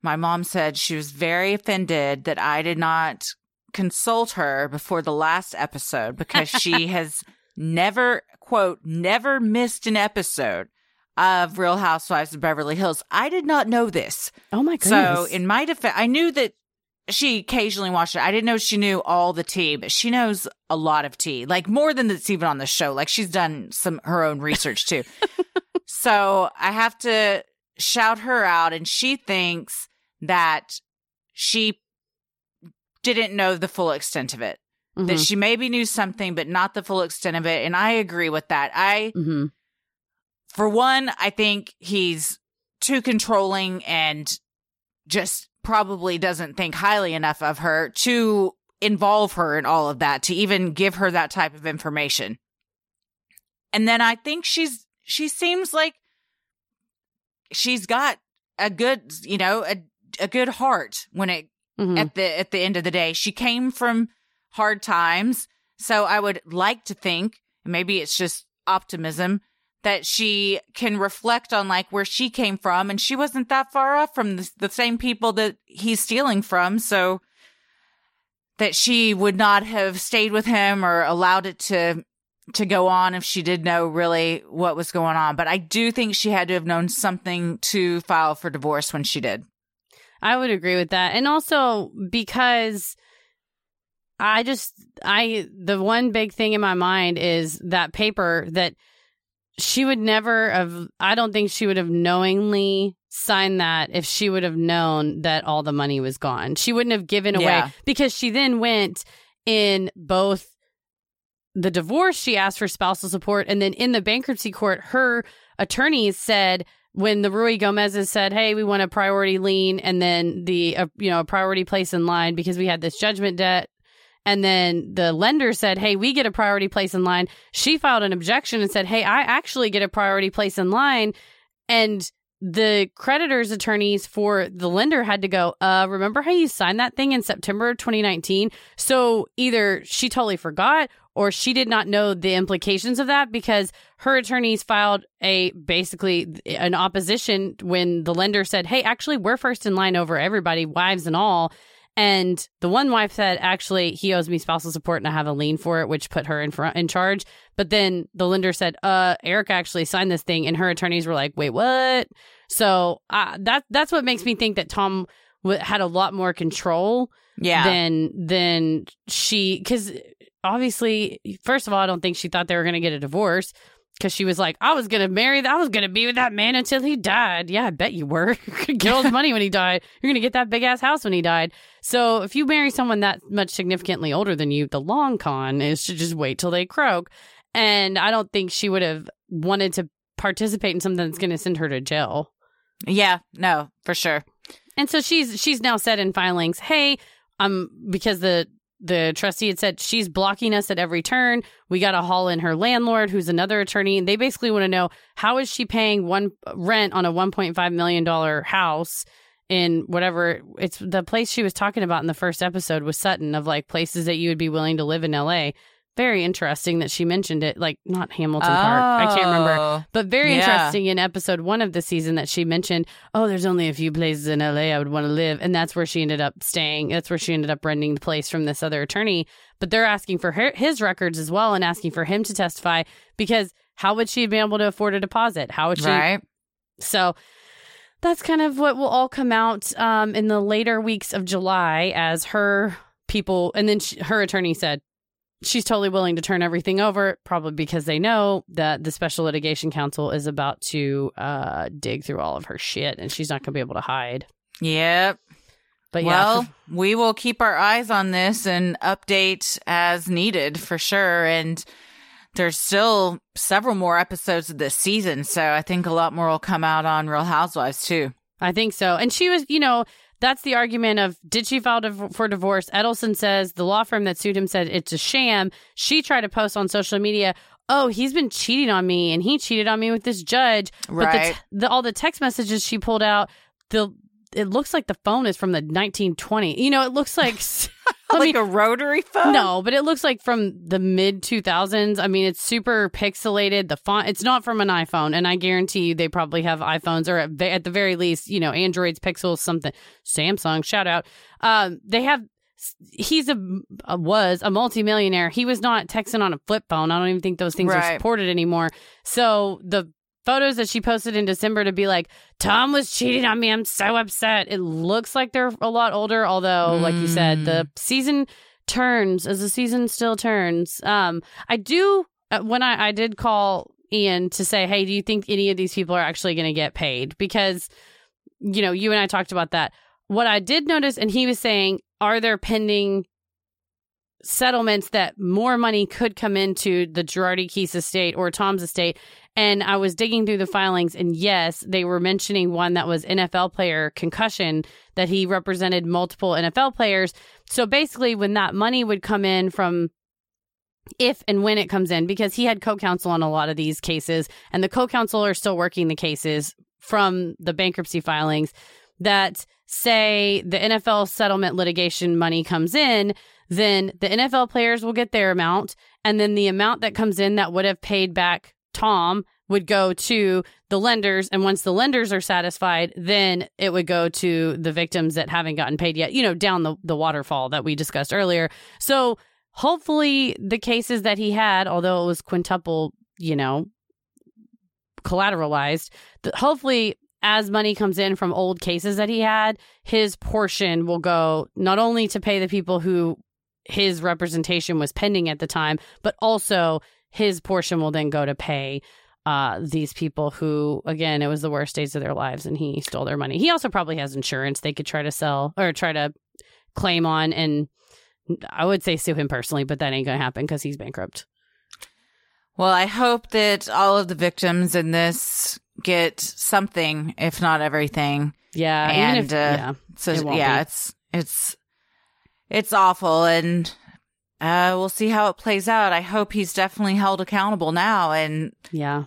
my mom said she was very offended that I did not consult her before the last episode because she has never, quote, never missed an episode of Real Housewives of Beverly Hills. I did not know this. Oh, my So, in my defense, I knew that she occasionally watched it. I didn't know she knew all the tea, but she knows a lot of tea, like more than that's even on the show. Like she's done some her own research too. so I have to shout her out, and she thinks that she didn't know the full extent of it. That Mhm. she maybe knew something, but not the full extent of it. And I agree with that. I Mhm. for one, I think he's too controlling and just probably doesn't think highly enough of her to involve her in all of that, to even give her that type of information. And then I think she's, she seems like she's got a good, you know, a, a good heart when it, Mhm. at the, at the end of the day. She came from hard times. So I would like to think, maybe it's just optimism, that she can reflect on like where she came from and she wasn't that far off from the, the same people that he's stealing from. So that she would not have stayed with him or allowed it to to go on if she did know really what was going on. But I do think she had to have known something to file for divorce when she did. I would agree with that. And also because I just I the one big thing in my mind is that paper that she would never have I don't think she would have knowingly signed that if she would have known that all the money was gone. She wouldn't have given away Yeah. because she then went in both the divorce she asked for spousal support and then in the bankruptcy court her attorneys said when the Ruigomez's said, "Hey, we want a priority lien and then the uh, you know a priority place in line because we had this judgment debt And then the lender said, Hey, we get a priority place in line. She filed an objection and said, Hey, I actually get a priority place in line. And the creditor's attorneys for the lender had to go, uh, remember how you signed that thing in September 2019? So either she totally forgot or she did not know the implications of that because her attorneys filed a basically an opposition when the lender said, Hey, actually, we're first in line over everybody, wives and all. And the one wife said, actually, he owes me spousal support and I have a lien for it, which put her in front in charge. But then the lender said, uh, Erika actually signed this thing. And her attorneys were like, wait, what? So uh, that that's what makes me think that Tom w- had a lot more control Yeah. than than she because obviously first of all i don't think she thought they were going to get a divorce because she was like i was going to marry that i was going to be with that man until he died. Yeah i bet you were. You're going to get all his money when he died. You're going to get that big ass house when he died. So if you marry someone that much significantly older than you the long con is to just wait till they croak. And i don't think she would have wanted to participate in something that's going to send her to jail. Yeah, no, for sure. and so she's she's now said in filings, "Hey, um because the the trustee had said she's blocking us at every turn. We got to haul in her landlord who's another attorney and they basically want to know how is she paying one rent on a 1.5 million dollar house in whatever it's the place she was talking about in the first episode was Sutton of like places that you would be willing to live in LA. Very interesting that she mentioned it, like not Hamilton Park. I can't remember. Oh, But very yeah. interesting in episode one of the season that she mentioned, oh, there's only a few places in LA I would want to live. And that's where she ended up staying. That's where she ended up renting the place from this other attorney. But they're asking for her, his records as well and asking for him to testify because how would she be able to afford a deposit? How would she? Right. So that's kind of what will all come out um, in the later weeks of July as her people, and then she, her attorney said she's totally willing to turn everything over, probably because they know that the Special Litigation Counsel is about to uh, dig through all of her shit, and she's not going to be able to hide. Yep. But yeah, well, we will keep our eyes on this and update as needed for sure. And there's still several more episodes of this season, so I think a lot more will come out on Real Housewives too. I think so. And she was, you know, that's the argument of did she file div- for divorce? Edelson says the law firm that sued him said it's a sham. She tried to post on social media, oh, he's been cheating on me and he cheated on me with this judge. But the t- the, all the text messages she pulled out, the it looks like the phone is from the 1920. You know, it looks like. Like mean, a rotary phone? no, but it looks like from the mid 2000s. I mean, it's super pixelated. The font, it's not from an iPhone. And I guarantee you they probably have iPhones or at, at the very least, you know, Androids, Pixels, something. Samsung, shout out. Um, they have, he's a, a was a multimillionaire. He was not texting on a flip phone. I don't even think those things are supported anymore. So the photos that she posted in December to be like, Tom was cheating on me. I'm so upset. It looks like they're a lot older, although, like you said, the season turns as the season still turns. Um, I do uh, when I I did call Ian to say, hey, do you think any of these people are actually going to get paid? Because you know, you and I talked about that. What I did notice, and he was saying, are there pending settlements that more money could come into the Girardi Keese estate or Tom's estate? And I was digging through the filings, and yes, they were mentioning one that was NFL player concussion, that he represented multiple NFL players. So basically, when that money would come in from if and when it comes in, because he had co counsel on a lot of these cases, and the co counsel are still working the cases from the bankruptcy filings that say the NFL settlement litigation money comes in, then the NFL players will get their amount. And then the amount that comes in that would have paid back Tom would go to the lenders. And once the lenders are satisfied, then it would go to the victims that haven't gotten paid yet, you know, down the, the waterfall that we discussed earlier. So hopefully the cases that he had, although it was quintuple, you know, collateralized, hopefully as money comes in from old cases that he had, his portion will go not only to pay the people who his representation was pending at the time, but also his portion will then go to pay uh, these people who, again, it was the worst days of their lives and he stole their money. He also probably has insurance they could try to sell or try to claim on. And I would say sue him personally, but that ain't going to happen because he's bankrupt. Well, I hope that all of the victims in this get something, if not everything. Yeah. and if- uh, yeah. so it yeah, be. it's it's it's awful, and Uh, we'll see how it plays out. I hope he's definitely held accountable now and Yeah.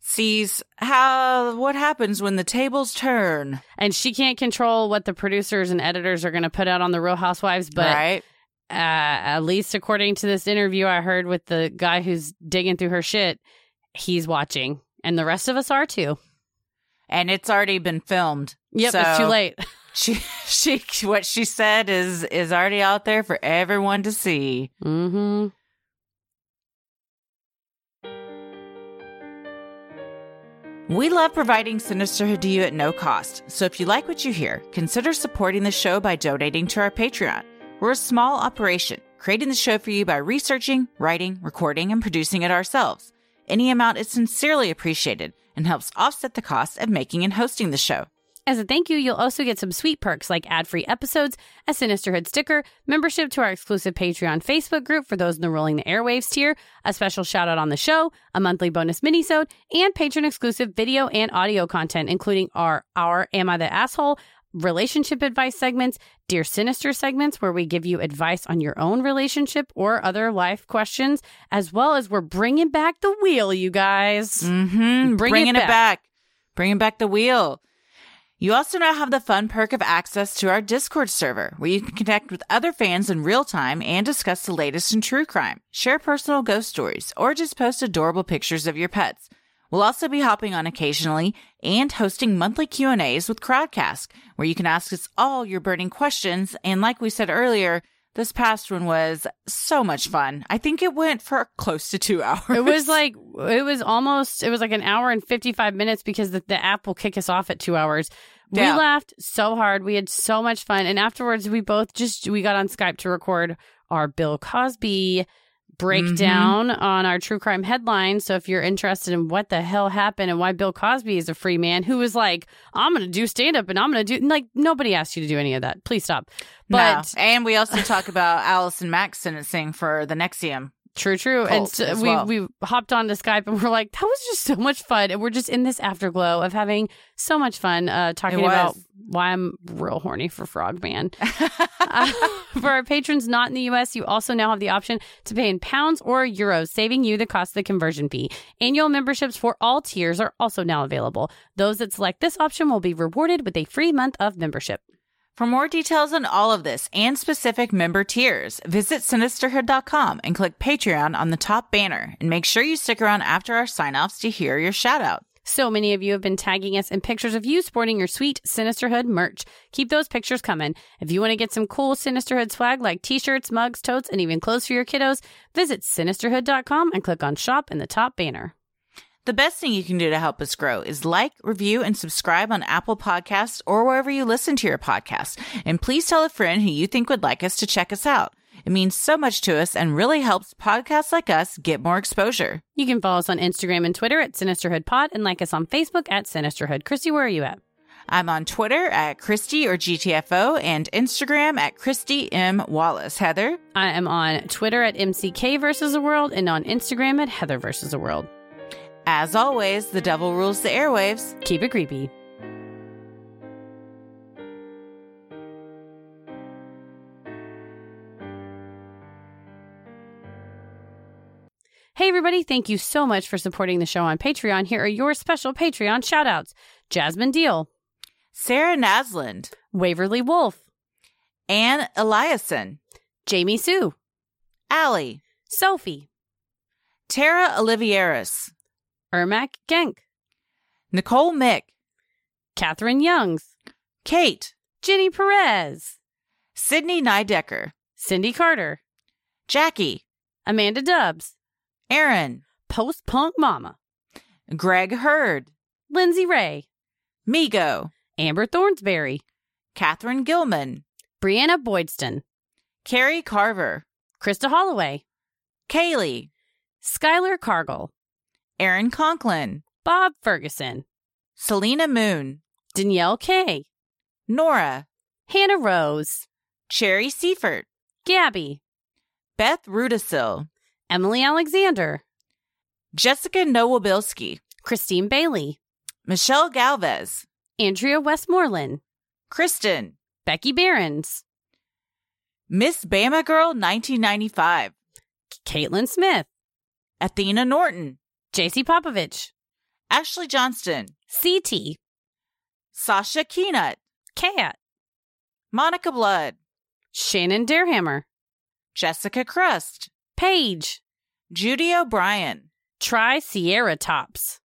sees how what happens when the tables turn. And she can't control what the producers and editors are going to put out on the Real Housewives, but right? uh, at least according to this interview I heard with the guy who's digging through her shit, he's watching, and the rest of us are too. And it's already been filmed. Yep, it's too late. She she what she said is is already out there for everyone to see. Mm-hmm. We love providing Sinisterhood to you at no cost. So if you like what you hear, consider supporting the show by donating to our Patreon. We're a small operation, creating the show for you by researching, writing, recording, and producing it ourselves. Any amount is sincerely appreciated and helps offset the cost of making and hosting the show. As a thank you, you'll also get some sweet perks like ad-free episodes, a Sinisterhood sticker, membership to our exclusive Patreon Facebook group for those in the Rolling the Airwaves tier, a special shout out on the show, a monthly bonus minisode, and patron exclusive video and audio content, including our our Am I the Asshole? relationship advice segments, Dear Sinister segments, where we give you advice on your own relationship or other life questions, as well as we're bringing back the wheel, you guys. Mm-hmm. Bring Bringing it it back. Bringing back the wheel. You also now have the fun perk of access to our Discord server, where you can connect with other fans in real time and discuss the latest in true crime, share personal ghost stories, or just post adorable pictures of your pets. We'll also be hopping on occasionally and hosting monthly Q&As with Crowdcast, where you can ask us all your burning questions. And like we said earlier, this past one was so much fun. I think it went for close to two hours. It was like it was almost it was like an hour and 55 minutes because the, the app will kick us off at 2 hours. We laughed so hard. We had so much fun and afterwards we both just we got on Skype to record our Bill Cosby Mm-hmm. breakdown on our true crime headline. So if you're interested in what the hell happened and why Bill Cosby is a free man who was like, I'm going to do stand up and I'm going to do like nobody asked you to do any of that. Please stop. But no. and we also talk about Allison Mack's sentencing for the NXIVM. True, true. and so we well. we hopped onto Skype and we're like, that was just so much fun. And we're just in this afterglow of having so much fun uh, talking about why I'm real horny for Frogman. uh, for our patrons not in the US, you also now have the option to pay in pounds or euros, saving you the cost of the conversion fee. Annual memberships for all tiers are also now available. Those that select this option will be rewarded with a free month of membership. For more details on all of this and specific member tiers, visit sinisterhood.com and click Patreon on the top banner. And make sure you stick around after our sign offs to hear your shout out. So many of you have been tagging us in pictures of you sporting your sweet Sinisterhood merch. Keep those pictures coming. If you want to get some cool Sinisterhood swag like t-shirts, mugs, totes, and even clothes for your kiddos, visit sinisterhood.com and click on shop in the top banner. The best thing you can do to help us grow is like, review, and subscribe on Apple Podcasts or wherever you listen to your podcast. And please tell a friend who you think would like us to check us out. It means so much to us and really helps podcasts like us get more exposure. You can follow us on Instagram and Twitter at Sinisterhood Pod and like us on Facebook at Sinisterhood. Christy, where are you at? I'm on Twitter at Christy or GTFO and Instagram at Christy M. Wallace. Heather? I am on Twitter at MCK versus the world and on Instagram at Heather versus the world. As always, the devil rules the airwaves. Keep it creepy. Hey, everybody, thank you so much for supporting the show on Patreon. Here are your special Patreon shout outs Jasmine Deal, Sarah Nasland, Waverly Wolf, Anne Eliason, Jamie Sue, Allie, Sophie, Tara Olivieris, Ermac Genk, Nicole Mick, Catherine Youngs, Kate, Jenny Perez, Sydney Nydecker, Cindy Carter, Jackie, Amanda Dubs, Aaron, Post Punk Mama, Greg Hurd, Lindsay Ray, Migo, Amber Thornsberry, Catherine Gilman, Brianna Boydston, Carrie Carver, Krista Holloway, Kaylee, Skylar Cargill, Aaron Conklin, Bob Ferguson, Selena Moon, Danielle Kay, Nora, Hannah Rose, Cherry Seifert, Gabby, Beth Rudisil, Emily Alexander, Jessica Nowabilski, Christine Bailey, Michelle Galvez, Andrea Westmoreland, Kristen, Becky Behrens, Miss Bama Girl 1995, Caitlin Smith, Athena Norton, JC Popovich, Ashley Johnston, CT, Sasha Keenut, Kat, Monica Blood, Shannon Darehammer, Jessica Crust, Paige, Judy O'Brien, Tri Sierra Tops,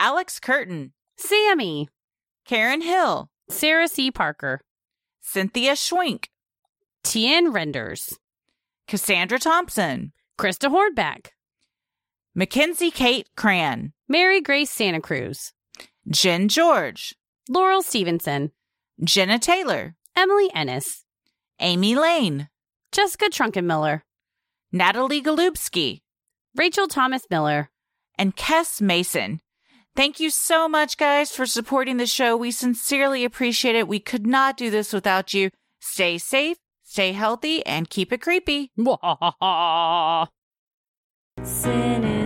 Alex Curtin, Sammy, Karen Hill, Sarah C. Parker, Cynthia Schwink, Tien Renders, Cassandra Thompson, Krista Hordback, Mackenzie Kate Cran, Mary Grace Santa Cruz, Jen George, Laurel Stevenson, Jenna Taylor, Emily Ennis, Amy Lane, Jessica Trunkenmiller, Natalie Golubski, Rachel Thomas Miller, and Kess Mason. Thank you so much, guys, for supporting the show. We sincerely appreciate it. We could not do this without you. Stay safe, stay healthy, and keep it creepy.